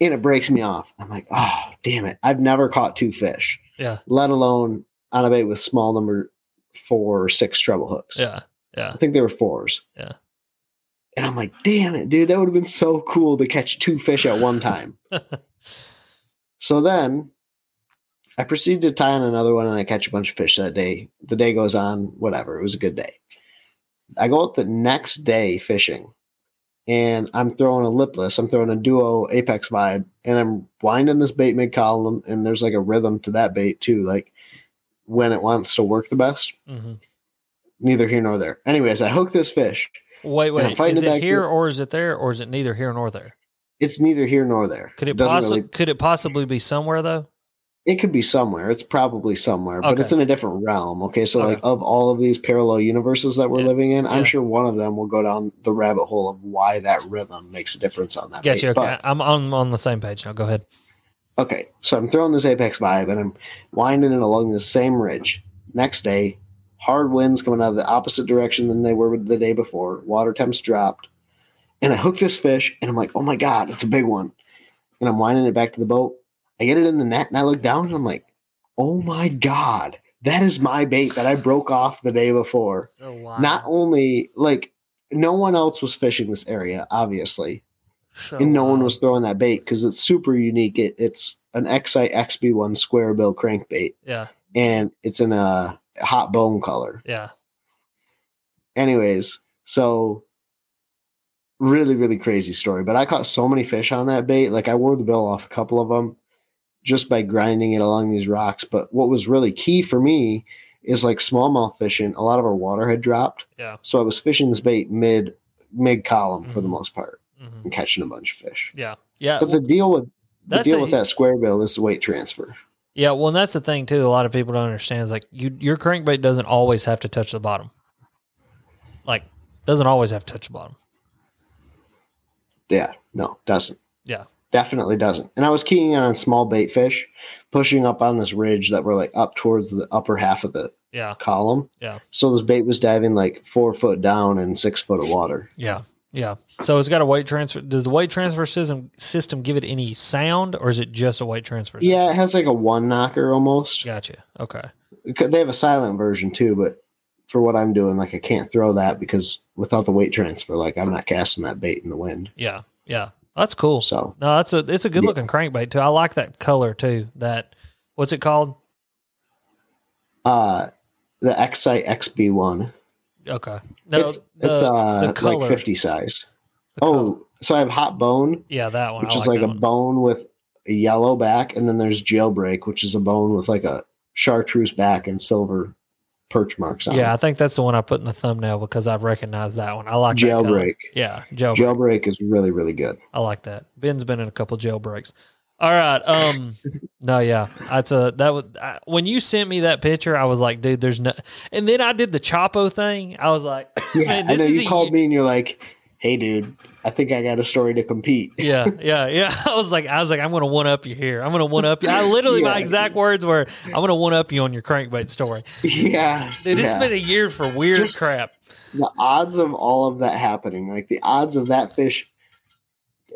And it breaks me off. I'm like, oh, damn it. I've never caught two fish yeah let alone on a bait with small number four or six treble hooks. yeah yeah I think they were fours. Yeah. And I'm like, damn it, dude, that would have been so cool to catch two fish at one time. <laughs> so then I proceed to tie on another one and I catch a bunch of fish that day. The day goes on, whatever. It was a good day. I go out the next day fishing and I'm throwing a lipless. I'm throwing a duo apex vibe and I'm winding this bait mid column and there's like a rhythm to that bait too, like when it wants to work the best. hmm Neither here nor there. Anyways, I hook this fish. Wait, wait. Is it it here or is it there or is it neither here nor there? It's neither here nor there. Could it possibly really- could it possibly be somewhere though? It could be somewhere. It's probably somewhere, but it's in a different realm. Okay, so Okay. like of all of these parallel universes that we're Yeah. living in, I'm sure one of them will go down the rabbit hole of why that rhythm makes a difference on that. Gotcha. bait. Okay, But- I'm on on the same page now. Go ahead. Okay, so I'm throwing this apex vibe and I'm winding it along the same ridge. Next day, hard winds coming out of the opposite direction than they were the day before. Water temps dropped, and I hook this fish, and I'm like, "Oh my god, it's a big one!" And I'm winding it back to the boat. I get it in the net, and I look down, and I'm like, "Oh my god, that is my bait that I broke off the day before." Oh wow. Not only like no one else was fishing this area, obviously, and no one was throwing that bait because it's super unique. It, it's an XI XB1 square bill crankbait, Yeah. and it's in a hot bone color. Yeah. Anyways, so really, really crazy story. But I caught so many fish on that bait. Like I wore the bill off a couple of them just by grinding it along these rocks. But what was really key for me is like smallmouth fishing. A lot of our water had dropped, Yeah. so I was fishing this bait mid mid column for the Mhm. most part Mhm. and catching a bunch of fish. Yeah. Yeah. But the deal with the That's deal a- with that square bill is the weight transfer. Yeah, well, and that's the thing too. A lot of people don't understand is like you, your crankbait doesn't always have to touch the bottom. Like, doesn't always have to touch the bottom. Yeah, no, doesn't. Yeah. Definitely doesn't. And I was keying in on small bait fish, pushing up on this ridge that were like up towards the upper half of the Yeah, column. Yeah. So this bait was diving like four foot down and six foot of water. yeah, yeah. So it's got a weight transfer. Does the weight transfer system system give it any sound, or is it just a weight transfer? System? Yeah, it has like a one knocker almost. Gotcha. Okay. They have a silent version too, but for what I'm doing, like I can't throw that because without the weight transfer, like I'm not casting that bait in the wind. Yeah. Yeah. That's cool. So No, that's a it's a good looking crankbait too. I like that color too. That what's it called? uh the XI XB one. Okay. No, it's the, it's uh like 50 size. the color. Oh, so I have hot bone, yeah, that one. which I is like that a one. bone with a yellow back, and then there's jailbreak, which is a bone with like a chartreuse back and silver perch marks on Yeah, I think that's the one I put in the thumbnail because I've recognized that one. I like that. Jailbreak. Yeah, jailbreak. Jailbreak is really, really good. I like that. Ben's been in a couple jailbreaks. All right. Um. no. Yeah. That's a that was I, when you sent me that picture. I was like, dude, there's no. And then I did the Chapo thing. I was like, <clears throat> Yeah, I know is you called me and you're like, "Hey, dude, I think I got a story to compete." Yeah, yeah, yeah. <laughs> I was like, I was like, I'm gonna one up you here. I'm gonna one up you. I literally my exact words were, I'm gonna one up you on your crankbait story. <laughs> yeah, Dude, it's yeah. been a year for weird Just- crap. the odds of all of that happening, like the odds of that fish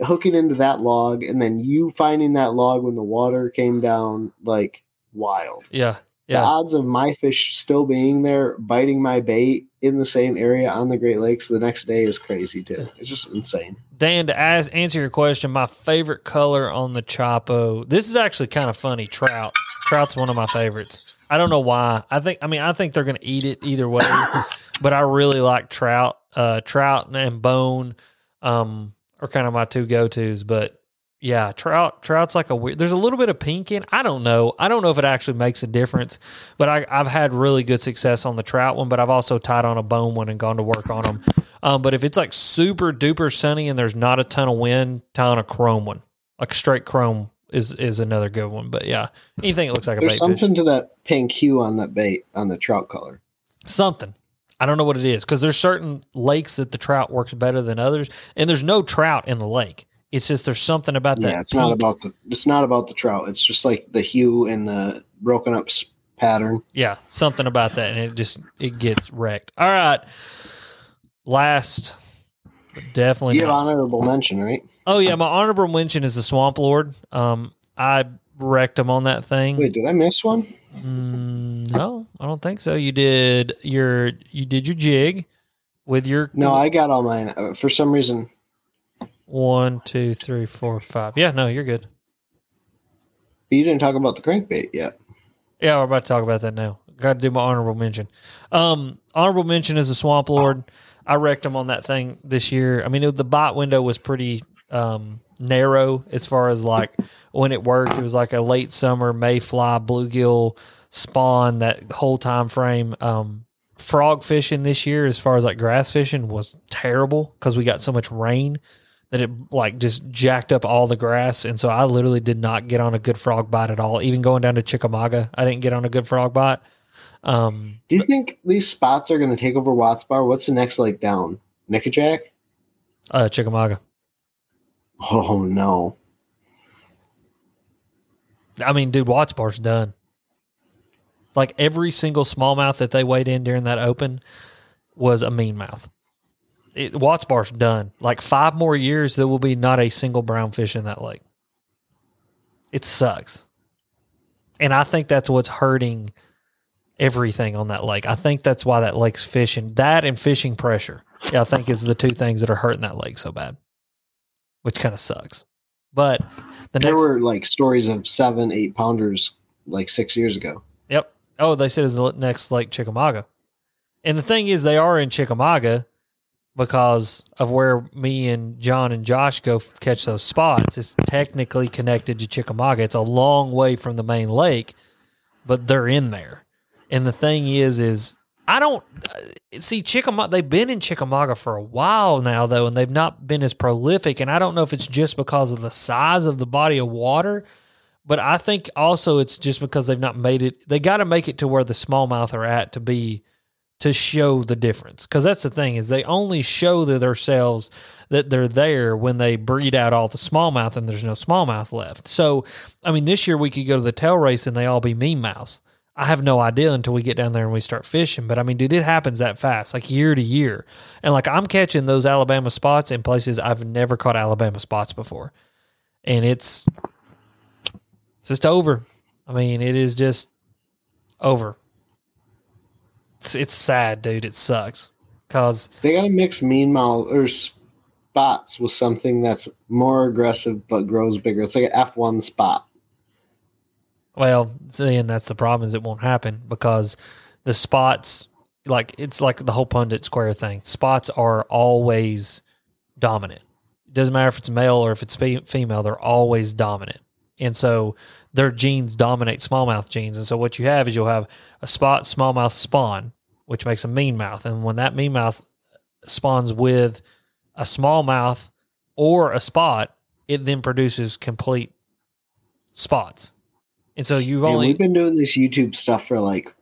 hooking into that log and then you finding that log when the water came down, like wild. Yeah, The odds of my fish still being there, biting my bait in the same area on the Great Lakes the next day is crazy too. It's just insane. Dan, to ask, answer your question, my favorite color on the Choppo. This is actually kind of funny. Trout. Trout's one of my favorites. I don't know why. I think. I mean, I think they're going to eat it either way, <coughs> but I really like trout. Uh, trout and bone um, are kind of my two go tos. But yeah, trout. Trout's like a weird. There's a little bit of pink in. I don't know. I don't know if it actually makes a difference. But I, I've had really good success on the trout one. But I've also tied on a bone one and gone to work on them. Um, but if it's like super duper sunny and there's not a ton of wind, tie on a chrome one. Like straight chrome is is another good one. But yeah, anything that looks like a There's bait fish. something to that pink hue on that bait on the trout color. Something. I don't know what it is because there's certain lakes that the trout works better than others, and there's no trout in the lake. It's just there's something about that. Yeah, it's not about the it's not about the trout. It's just like the hue and the broken up pattern. yeah, something about that, and it just it gets wrecked. All right, last, but definitely. You have honorable mention, right? oh yeah, my honorable mention is the Swamp Lord. Um, I wrecked him on that thing. Wait, did I miss one? Mm, no, I don't think so. You did your you did your jig with your No, I got all mine. Uh, for some reason, one, two, three, four, five. Yeah, no, you're good. But you didn't talk about the crankbait yet. Yeah, we're about to talk about that now. Got to do my honorable mention. Um, honorable mention is the Swamp Lord. I wrecked him on that thing this year. I mean, it, the bot window was pretty um, narrow as far as like when it worked. It was like a late summer mayfly bluegill spawn. That whole time frame. Um, frog fishing this year, as far as like grass fishing, was terrible because we got so much rain that it like just jacked up all the grass, and so I literally did not get on a good frog bite at all. Even going down to Chickamauga, I didn't get on a good frog bite. Um, Do you think these spots are going to take over Watts Bar? What's the next lake down? Nickajack? uh, Chickamauga. Oh no. I mean, dude, Watts Bar's done. Like every single smallmouth that they weighed in during that open was a mean mouth. It, Watts Bar's done. Like five more years, there will be not a single brown fish in that lake. It sucks. And I think that's what's hurting everything on that lake. I think that's why that lake's fishing. That and fishing pressure, yeah, I think is the two things that are hurting that lake so bad, which kind of sucks. But the There next, were like stories of seven, eight pounders like six years ago. Yep. Oh, they said it's the next Lake Chickamauga. And the thing is, they are in Chickamauga because of where me and John and Josh go f- catch those spots. It's technically connected to Chickamauga. It's a long way from the main lake, but they're in there. And the thing is, is I don't uh, see Chickamauga. They've been in Chickamauga for a while now, though, and they've not been as prolific. And I don't know if it's just because of the size of the body of water but I think also it's just because they've not made it. They got to make it to where the smallmouth are at to be to show the difference. Because that's the thing is they only show themselves that they're there when they breed out all the smallmouth and there's no smallmouth left. So I mean, this year we could go to the tail race and they all be mean mouse. I have no idea until we get down there and we start fishing. But I mean, dude, it happens that fast, like year to year. And like I'm catching those Alabama spots in places I've never caught Alabama spots before. And it's it's just over. I mean, it is just over. It's it's sad, dude. It sucks because They got to mix mean mouth or spots with something that's more aggressive but grows bigger. It's like an F one spot. Well, seeing that's the problem is it won't happen because the spots like it's like the whole Punnett square thing. Spots are always dominant. It doesn't matter if it's male or if it's female. They're always dominant, and so their genes dominate smallmouth genes. And so what you have is you'll have a spot smallmouth spawn, which makes a mean mouth, and when that mean mouth spawns with a smallmouth or a spot, it then produces complete spots. And so you've And only we've been doing this YouTube stuff for like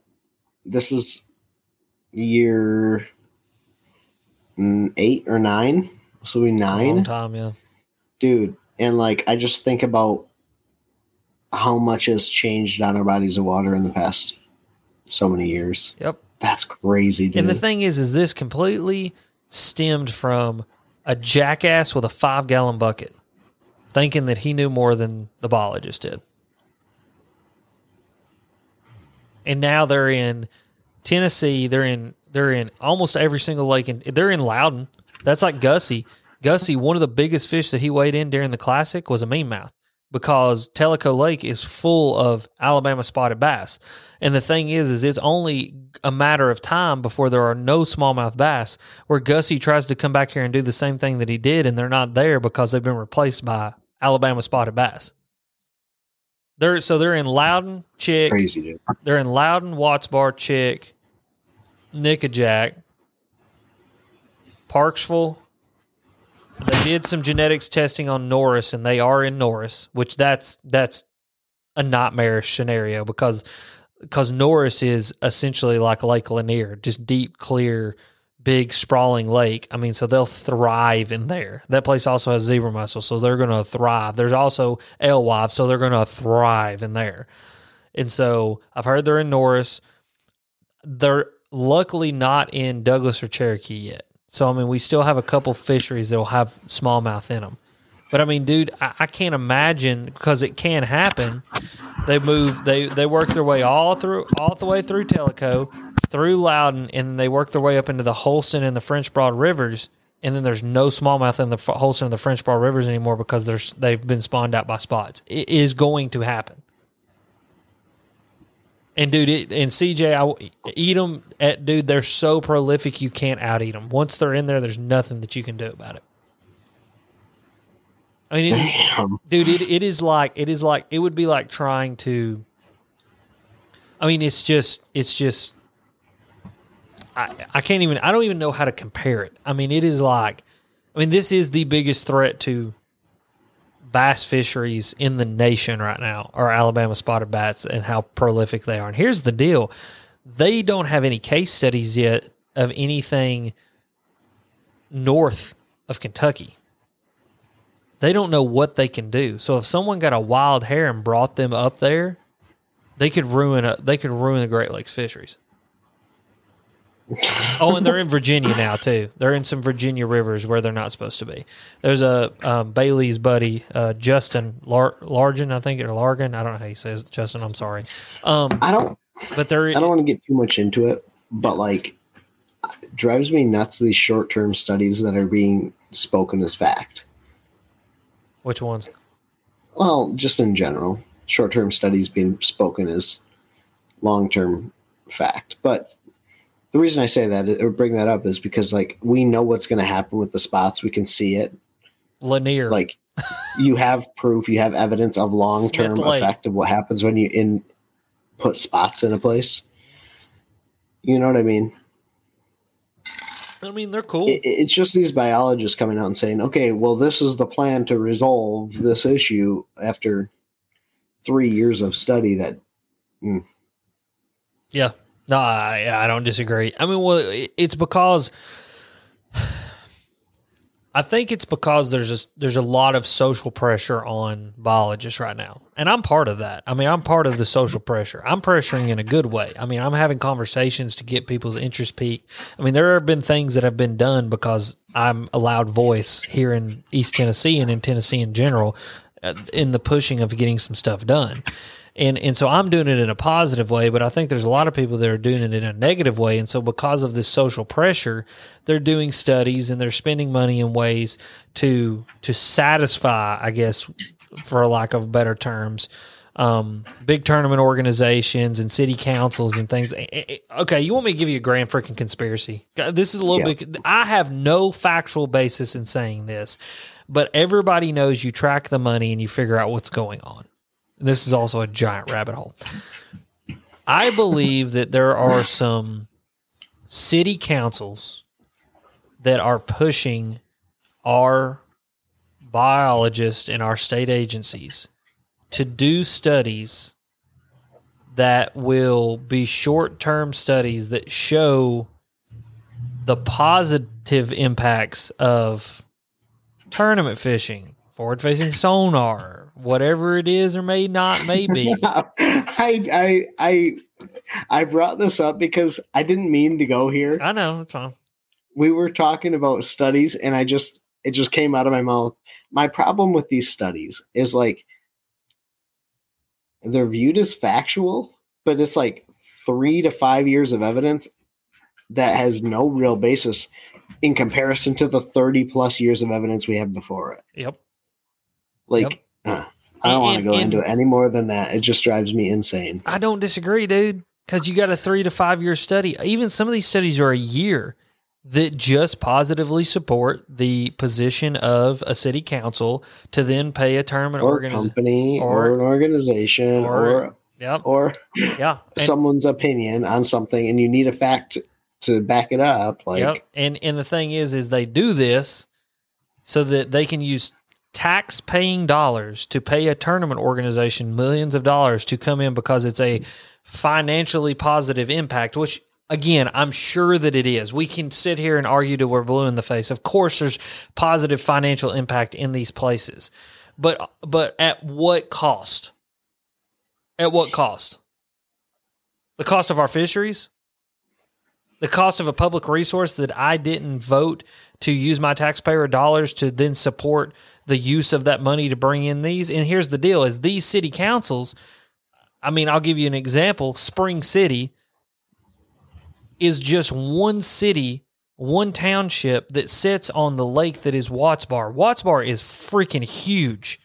this is year eight or nine. So we nine, time, yeah. dude. And like I just think about how much has changed on our bodies of water in the past so many years. Yep. That's crazy, dude. And the thing is, is this completely stemmed from a jackass with a five gallon bucket, thinking that he knew more than the biologist did. And now they're in Tennessee. They're in they're in almost every single lake, and they're in Loudon. That's like Gussie. Gussie, one of the biggest fish that he weighed in during the classic was a mean mouth because Tellico Lake is full of Alabama spotted bass. And the thing is, is it's only a matter of time before there are no smallmouth bass. Where Gussie tries to come back here and do the same thing that he did, and they're not there because they've been replaced by Alabama spotted bass. They're so they're in Loudon, Chick. crazy, dude. They're in Loudon, Watts Bar, Chick, Nickajack, Parksville. They did some genetics testing on Norris, and they are in Norris, which that's that's a nightmarish scenario because because Norris is essentially like Lake Lanier, just deep, clear, big, sprawling lake. I mean, so they'll thrive in there. That place also has zebra mussel, so they're going to thrive. There's also alewives, so they're going to thrive in there. And so I've heard they're in Norris. They're luckily not in Douglas or Cherokee yet. So I mean, we still have a couple fisheries that'll have smallmouth in them. But I mean, dude, I, I can't imagine because it can happen. They move, they they work their way all through, all the way through Tellico, through Loudon, and they work their way up into the Holston and the French Broad rivers. And then there's no smallmouth in the Holston and the French Broad rivers anymore because there's they've been spawned out by spots. It is going to happen. And dude, it, and CJ, I eat them. At, eh, dude, they're so prolific you can't out eat them. Once they're in there, there's nothing that you can do about it. I mean, it dude, it, it is like it is like it would be like trying to. I mean, it's just it's just. I I can't even I don't even know how to compare it. I mean, it is like I mean, this is the biggest threat to bass fisheries in the nation right now are Alabama spotted bats and how prolific they are. And here's the deal they don't have any case studies yet of anything north of Kentucky. They don't know what they can do. So if someone got a wild hair and brought them up there, they could ruin a, they could ruin the Great Lakes fisheries. <laughs> oh, and they're in Virginia now too. They're in some Virginia rivers where they're not supposed to be. There's a um, Bailey's buddy, uh, Justin Lar- Largen, I think, or Largan. I don't know how you say it, Justin. I'm sorry. Um, I don't. but they're I don't want to get too much into it, but like, it drives me nuts these short term studies that are being spoken as fact. which ones? Well, just in general, short term studies being spoken as long term fact. But the reason I say that or bring that up is because like we know what's going to happen with the spots. We can see it. Lanier. Like you have proof, you have evidence of long term effect of what happens when you in put spots in a place. You know what I mean? I mean, they're cool. It, it's just these biologists coming out and saying, "Okay, well, this is the plan to resolve this issue after three years of study." That hmm. Yeah. No, I, I don't disagree. I mean, well, it- it's because <sighs> I think it's because there's a, there's a lot of social pressure on biologists right now. And I'm part of that. I mean, I'm part of the social pressure. I'm pressuring in a good way. I mean, I'm having conversations to get people's interest peaked. I mean, there have been things that have been done because I'm a loud voice here in East Tennessee and in Tennessee in general uh, in the pushing of getting some stuff done. And and so I'm doing it in a positive way, but I think there's a lot of people that are doing it in a negative way. And so because of this social pressure, they're doing studies and they're spending money in ways to to satisfy, I guess, for lack of better terms, um, big tournament organizations and city councils and things. Okay, you want me to give you a grand freaking conspiracy? This is a little Yeah. bit. I have no factual basis in saying this, but everybody knows you track the money and you figure out what's going on. This is also a giant rabbit hole. I believe that there are some city councils that are pushing our biologists and our state agencies to do studies that will be short term studies that show the positive impacts of tournament fishing, forward facing sonar, whatever it is or may not may be. <laughs> I, I, I, I brought this up because I didn't mean to go here. I know, it's fine. we were talking about studies and I just it just came out of my mouth. My problem with these studies is like they're viewed as factual, but it's like 3 to 5 years of evidence that has no real basis in comparison to the 30 plus years of evidence we have before it. Yep. Like uh, I don't want to go and- into it any more than that. It just drives me insane. I don't disagree, dude, because you got a three to five year study. Even some of these studies are a year that just positively support the position of a city council to then pay a tournament Or organization. company or- or, an organization or- or Yep. or Yeah. <laughs> And- someone's opinion on something and you need a fact to back it up like yep. And and the thing is, is they do this so that they can use tax paying dollars to pay a tournament organization millions of dollars to come in because it's a financially positive impact, which again, I'm sure that it is. We can sit here and argue till we're blue in the face. Of course there's positive financial impact in these places. But but at what cost? At what cost? The cost of our fisheries? the cost of a public resource that I didn't vote to use my taxpayer dollars to then support the use of that money to bring in these. And here's the deal is these city councils, I mean, I'll give you an example. Spring City is just one city, one township that sits on the lake that is Watts Bar. Watts Bar is freaking huge.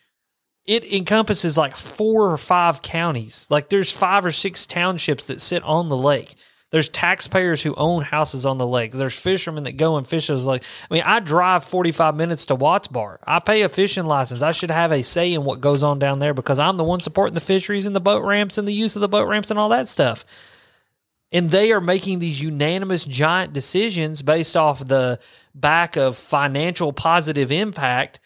It encompasses like four or five counties. Like there's five or six townships that sit on the lake. There's taxpayers who own houses on the lake. There's fishermen that go and fish those lakes. I mean, I drive 45 minutes to Watts Bar. I pay a fishing license. I should have a say in what goes on down there because I'm the one supporting the fisheries and the boat ramps and the use of the boat ramps and all that stuff. and they are making these unanimous giant decisions based off the back of financial positive impact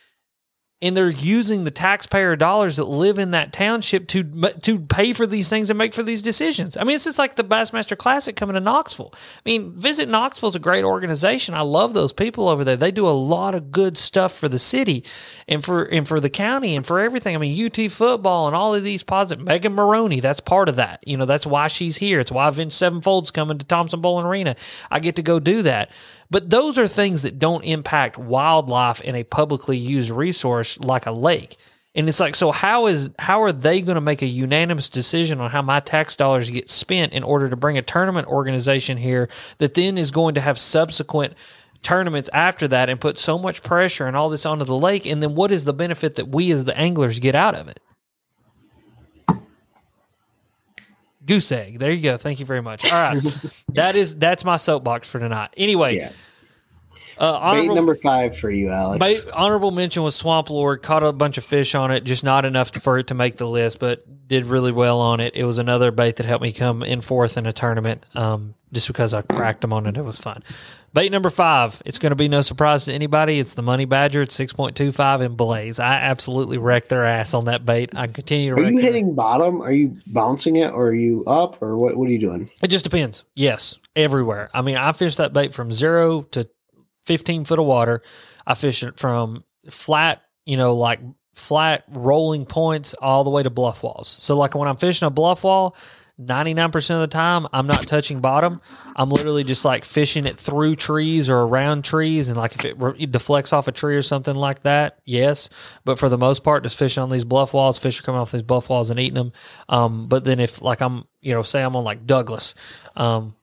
and they're using the taxpayer dollars that live in that township to to pay for these things and make for these decisions. I mean, it's just like the Bassmaster Classic coming to Knoxville. I mean, Visit Knoxville is a great organization. I love those people over there. They do a lot of good stuff for the city and for and for the county and for everything. I mean, UT football and all of these positive. Megan Moroney, that's part of that. You know, that's why she's here. It's why Avenged Sevenfold's coming to Thompson-Boling Arena. I get to go do that. But those are things that don't impact wildlife in a publicly used resource like a lake. And it's like, so how is how are they going to make a unanimous decision on how my tax dollars get spent in order to bring a tournament organization here that then is going to have subsequent tournaments after that and put so much pressure and all this onto the lake? And then what is the benefit that we as the anglers get out of it? Goose egg. There you go. Thank you very much. All right, <laughs> that is that's my soapbox for tonight. Anyway, Yeah. Uh, Bait number five for you, Alex. bait- honorable mention was Swamp Lord. Caught a bunch of fish on it, just not enough for it to make the list, but did really well on it. It was another bait that helped me come in fourth in a tournament. Um, just because I cracked them on it, it was fun. Bait number five. It's going to be no surprise to anybody. It's the Money Badger at six point two five in Blaze. I absolutely wrecked their ass on that bait. I continue to. Are you hitting bottom? Are you bouncing it, or are you up, or what? What are you doing? It just depends. Yes, everywhere. I mean, I fished that bait from zero to 15 foot of water. I fish it from flat, you know, like flat rolling points all the way to bluff walls. So, like when I'm fishing a bluff wall, 99% of the time, I'm not touching bottom. I'm literally just like fishing it through trees or around trees. And like if it, re- deflects off a tree or something like that, yes. But for the most part, just fishing on these bluff walls, fish are coming off these bluff walls and eating them. Um, but then if like I'm, you know, say I'm on like Douglas, um,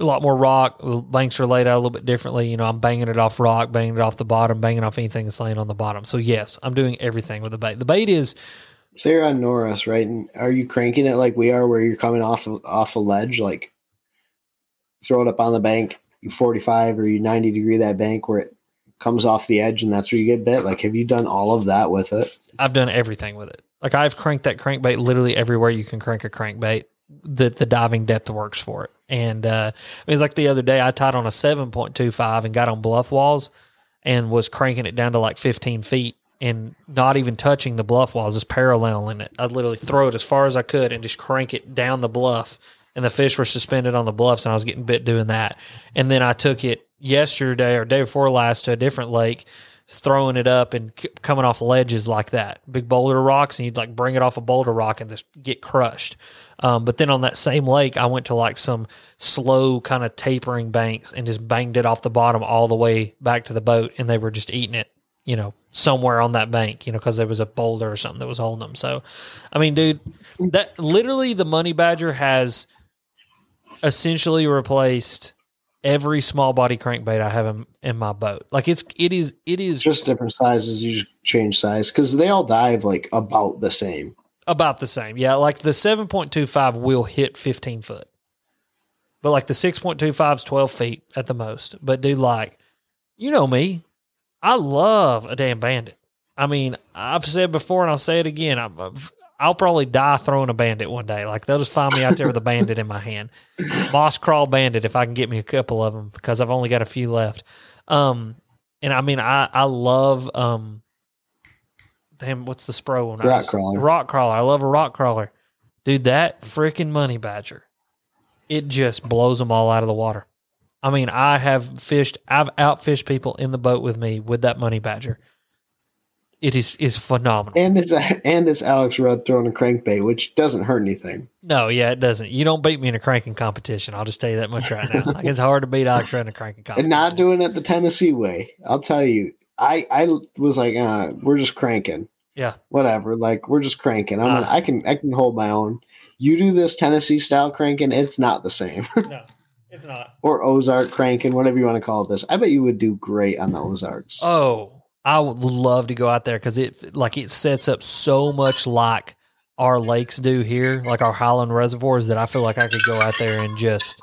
a lot more rock. The banks are laid out a little bit differently. You know, I'm banging it off rock, banging it off the bottom, banging off anything that's laying on the bottom. So yes, I'm doing everything with the bait. The bait is So you're on Norris, right? And are you cranking it like we are, where you're coming off of, off a ledge, like throw it up on the bank, you 45 or you 90 degree that bank where it comes off the edge, and that's where you get bit. Like, have you done all of that with it? I've done everything with it. Like I've cranked that crankbait literally everywhere you can crank a crankbait. The the diving depth works for it. And uh, it was like the other day I tied on a seven point two five and got on bluff walls and was cranking it down to like fifteen feet and not even touching the bluff walls, just paralleling it. I'd literally throw it as far as I could and just crank it down the bluff. And the fish were suspended on the bluffs, and I was getting bit doing that. And then I took it yesterday or day before last to a different lake, throwing it up and c- coming off ledges like that, big boulder rocks, and you'd like bring it off a boulder rock and just get crushed. Um, but then on that same lake, I went to like some slow kind of tapering banks and just banged it off the bottom all the way back to the boat, and they were just eating it, you know, somewhere on that bank, you know, because there was a boulder or something that was holding them. So, I mean, dude, that literally the money badger has essentially replaced every small body crankbait I have in, in my boat. Like it's it is it is just different sizes. You just change size because they all dive like about the same. About the same. Yeah, like the seven point two five will hit fifteen foot, but like the six point two five is twelve feet at the most. But dude, like you know me, I love a damn bandit. I mean, I've said before and I'll say it again. I'm, I've- I'll probably die throwing a bandit one day. Like they'll just find me out there with a bandit in my hand, moss crawl bandit if I can get me a couple of them because I've only got a few left. Um, and I mean, I I love um, damn, what's the spro one? I Rock crawler. Rock crawler. I love a rock crawler, dude. That freaking money badger, it just blows them all out of the water. I mean, I have fished. I've outfished people in the boat with me with that money badger. It is is phenomenal. And it's a, and it's Alex Rudd throwing a crankbait, which doesn't hurt anything. No, yeah, it doesn't. You don't beat me in a cranking competition. I'll just tell you that much right now. <laughs> Like it's hard to beat Alex Rudd in a cranking competition. And not doing it the Tennessee way. I'll tell you. I I was like, uh, we're just cranking. Yeah. Whatever. Like we're just cranking. I'm gonna, Ah. I can I can hold my own. You do this Tennessee style cranking, it's not the same. <laughs> no, it's not. or Ozark cranking, whatever you want to call this. I bet you would do great on the Ozarks. Oh, I would love to go out there because it like it sets up so much like our lakes do here, like our Highland reservoirs, that I feel like I could go out there and just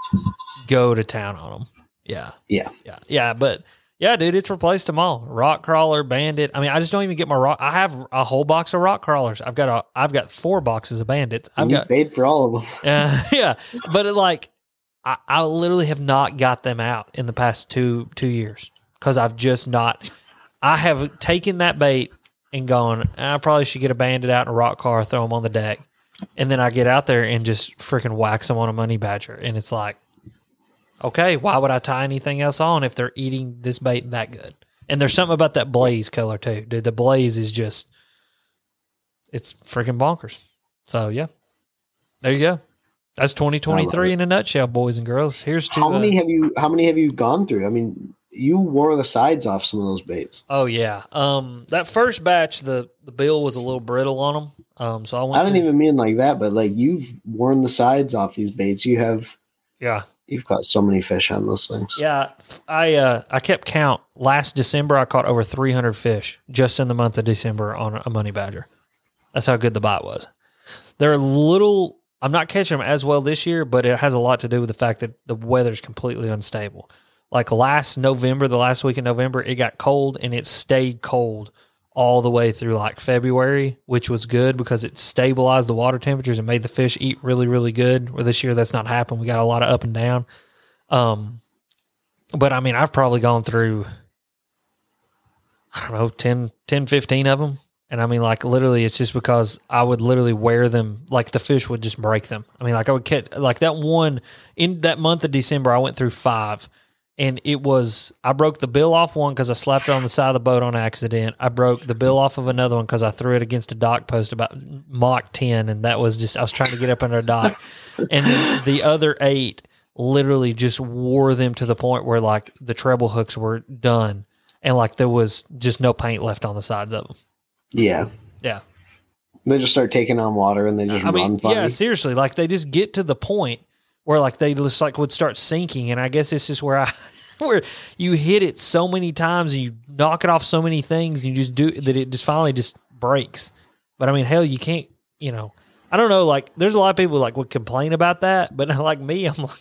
go to town on them. Yeah, Yeah. yeah, yeah. But yeah, dude, it's replaced them all. Rock crawler, bandit. I mean, I just don't even get my rock. I have a whole box of rock crawlers. I've got a, I've got four boxes of bandits. I've you got paid for all of them. <laughs> uh, yeah, but it, like I, I literally have not got them out in the past two two years because I've just not. I have taken that bait and gone. I probably should get a bandit out in a rock car, throw them on the deck, and then I get out there and just freaking wax them on a money badger, and it's like, okay, why would I tie anything else on if they're eating this bait that good? And there's something about that blaze color too, dude. The blaze is just, it's freaking bonkers. So yeah, there you go. That's 2023 in a nutshell, boys and girls. Here's to How uh, many have you? How many have you gone through? I mean, you wore the sides off some of those baits. Oh yeah. Um, that first batch, the the bill was a little brittle on them. Um, so I went. I don't through- even mean like that, but like you've worn the sides off these baits. You have Yeah, you've caught so many fish on those things. yeah. I uh I kept count. Last December, I caught over 300 fish just in the month of December on a money badger. That's how good the bite was. They're a little. I'm not catching them as well this year, but it has a lot to do with the fact that the weather's completely unstable. Like last November, the last week in November, it got cold and it stayed cold all the way through like February, which was good because it stabilized the water temperatures and made the fish eat really, really good. Where this year that's not happened. We got a lot of up and down. Um, but I mean, I've probably gone through, I don't know, 10, 10 15 of them. And I mean, like literally, it's just because I would literally wear them, like the fish would just break them. I mean, like I would catch, like that one in that month of December, I went through five and it was I broke the bill off one because I slapped it on the side of the boat on accident. I broke the bill off of another one because I threw it against a dock post about Mach ten, and that was just I was trying to get up under a dock, <laughs> and then the other eight literally just wore them to the point where like the treble hooks were done, and like there was just no paint left on the sides of them. Yeah, Yeah, they just start taking on water and they just I mean, funny. yeah, seriously, like they just get to the point where like they just like would start sinking, and I guess this is where I <laughs> where you hit it so many times and you knock it off so many things, and you just do that it just finally just breaks. But I mean, hell, you can't, you know, I don't know. Like, there's a lot of people like would complain about that, but <laughs> like me, I'm like.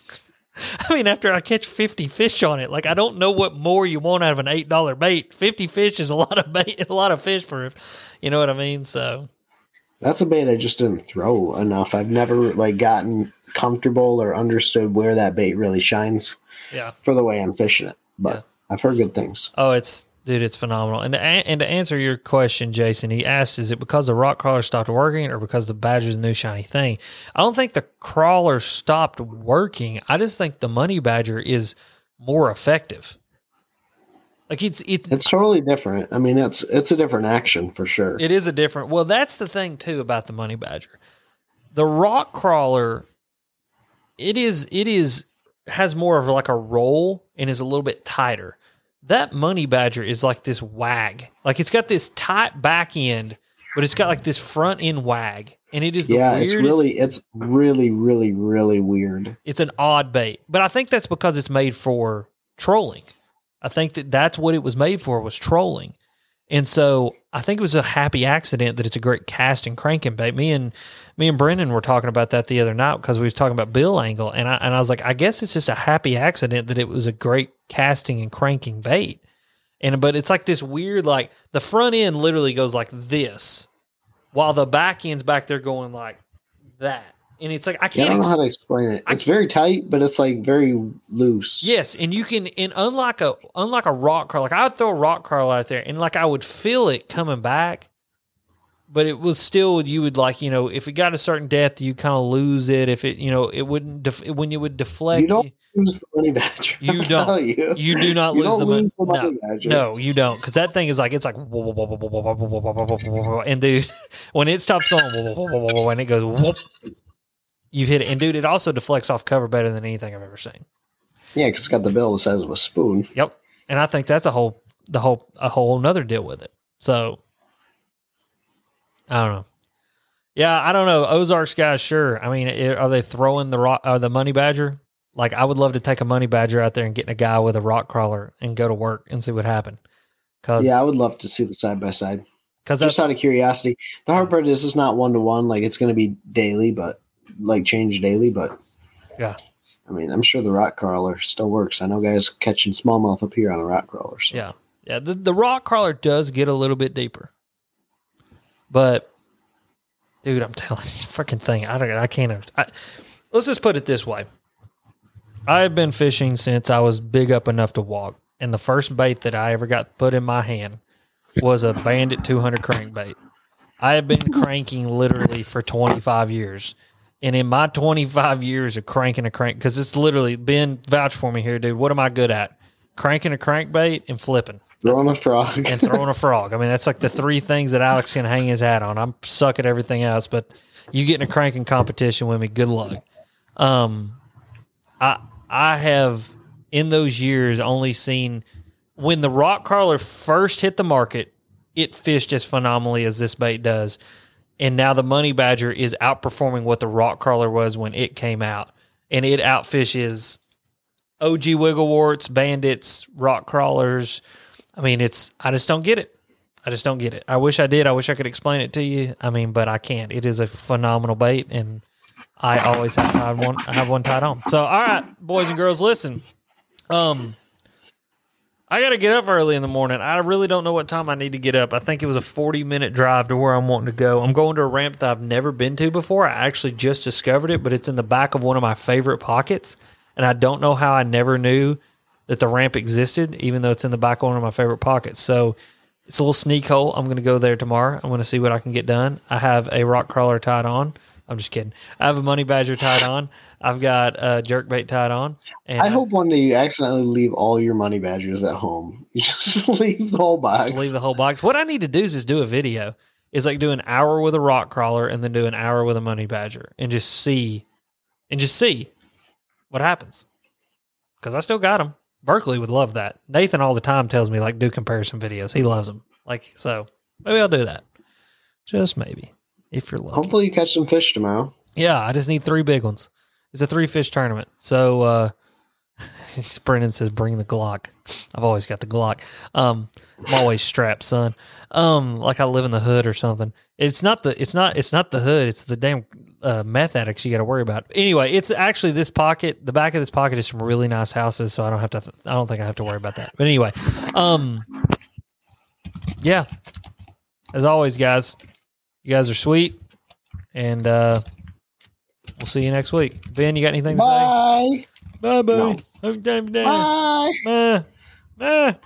<laughs> I mean, after I catch 50 fish on it, like I don't know what more you want out of an $8 bait. 50 fish is a lot of bait, a lot of fish for, you know what I mean? So, That's a bait I just didn't throw enough. I've never like gotten comfortable or understood where that bait really shines yeah. for the way I'm fishing it. But Yeah. I've heard good things. Oh, it's dude, it's phenomenal. And to, and to answer your question, Jason, he asked, "Is it because the rock crawler stopped working, or because the badger's a new shiny thing?" I don't think the crawler stopped working. I just think the money badger is more effective. Like it's it, It's totally different. I mean, it's it's a different action for sure. it is a different. Well, that's the thing too about the money badger. The rock crawler, it is it is has more of like a roll and is a little bit tighter. That money badger is like this wag. Like it's got this tight back end, but it's got like this front end wag, and it is the yeah, weirdest. it's really it's really really really weird. it's an odd bait, but I think that's because it's made for trolling. I think that that's what it was made for was trolling. And so I think it was a happy accident that it's a great cast and cranking bait. Me and me and Brendan were talking about that the other night because we was talking about bill angle, and I and I was like, I guess it's just a happy accident that it was a great casting and cranking bait. And but it's like this weird, like the front end literally goes like this, while the back end's back there going like that. And it's like I can't. Yeah, I don't know how to explain it. It's very tight, but it's like very loose. Yes, and you can, and unlike a unlike a rock car, like I would throw a rock car out there, and like I would feel it coming back, but it was still you would like you know if it got a certain depth, you kind of lose it. If it you know it wouldn't def- when you would deflect, You don't lose the money badger. You I'll don't. tell You. you do not You lose the money. lose the No, badger. no, you don't, because that thing is like it's like <laughs> and dude, <laughs> when it stops going <laughs> and it goes whoop, you hit it, and dude, it also deflects off cover better than anything I've ever seen. Yeah, because it's got the bill the size of a spoon. Yep. And I think that's a whole the whole a whole another deal with it. So I don't know. Yeah, I don't know. Ozarks guys, sure. I mean, are they throwing the rock or the money badger? Like, I would love to take a money badger out there and get a guy with a rock crawler and go to work and see what happened. Cause, Yeah, I would love to see the side by side. cause Just out of curiosity. The hard part is it's not one to one. Like it's going to be daily, but like change daily. But Yeah. I mean, I'm sure the rock crawler still works. I know guys catching smallmouth up here on a rock crawler. So. yeah, yeah. The, the rock crawler does get a little bit deeper, but dude, I'm <laughs> telling you, freaking thing. I don't. I can't. I, let's just put it this way. I've been fishing since I was big up enough to walk, and the first bait that I ever got put in my hand was a Bandit 200 crankbait. I have been cranking literally for 25 years. And in my 25 years of cranking a crank, because it's literally been vouch for me here, dude. What am I good at? Cranking a crankbait and flipping Throwing a frog. <laughs> and throwing a frog. I mean, that's like the three things that Alex can hang his hat on. I'm suck at everything else, but you get in a cranking competition with me, good luck. Um, I I have in those years only seen when the rock crawler first hit the market, it fished as phenomenally as this bait does. And now the money badger is outperforming what the rock crawler was when it came out. And it outfishes OG Wiggle Warts, bandits, rock crawlers. I mean, it's I just don't get it. I just don't get it. I wish I did. I wish I could explain it to you. I mean, but I can't. It is a phenomenal bait, and I always have tied one. I have one tied on. So, all right, boys and girls, listen. Um, I got to get up early in the morning. I really don't know what time I need to get up. I think it was a forty minute drive to where I'm wanting to go. I'm going to a ramp that I've never been to before. I actually just discovered it, but it's in the back of one of my favorite pockets, and I don't know how I never knew that the ramp existed, even though it's in the back of one of my favorite pockets. So it's a little sneak hole. I'm going to go there tomorrow. I'm going to see what I can get done. I have a rock crawler tied on. I'm just kidding. I have a money badger tied on. I've got a jerk bait tied on. And I hope one day you accidentally leave all your money badgers at home. <laughs> You just <laughs> leave the whole box. just leave the whole box. What I need to do is just do a video. Is like do an hour with a rock crawler and then do an hour with a money badger and just see, and just see what happens. Because I still got them. Berkley would love that. Nathan all the time tells me like do comparison videos. He loves them. Like so, maybe I'll do that. Just maybe if you're lucky. Hopefully you catch some fish tomorrow. Yeah, I just need three big ones. It's a three fish tournament. So uh <laughs> Brendan says bring the Glock. I've always got the Glock. Um I'm always strapped, son. Um like I live in the hood or something. It's not the it's not it's not the hood, it's the damn uh, meth addicts you got to worry about. Anyway, it's actually this pocket. The back of this pocket is some really nice houses, so I don't have to. I don't think I have to worry about that. But anyway, um, yeah. As always, guys, you guys are sweet, and uh, we'll see you next week. Ben, you got anything to Bye. say? Bye, No. bye. Bye. Bye. Bye.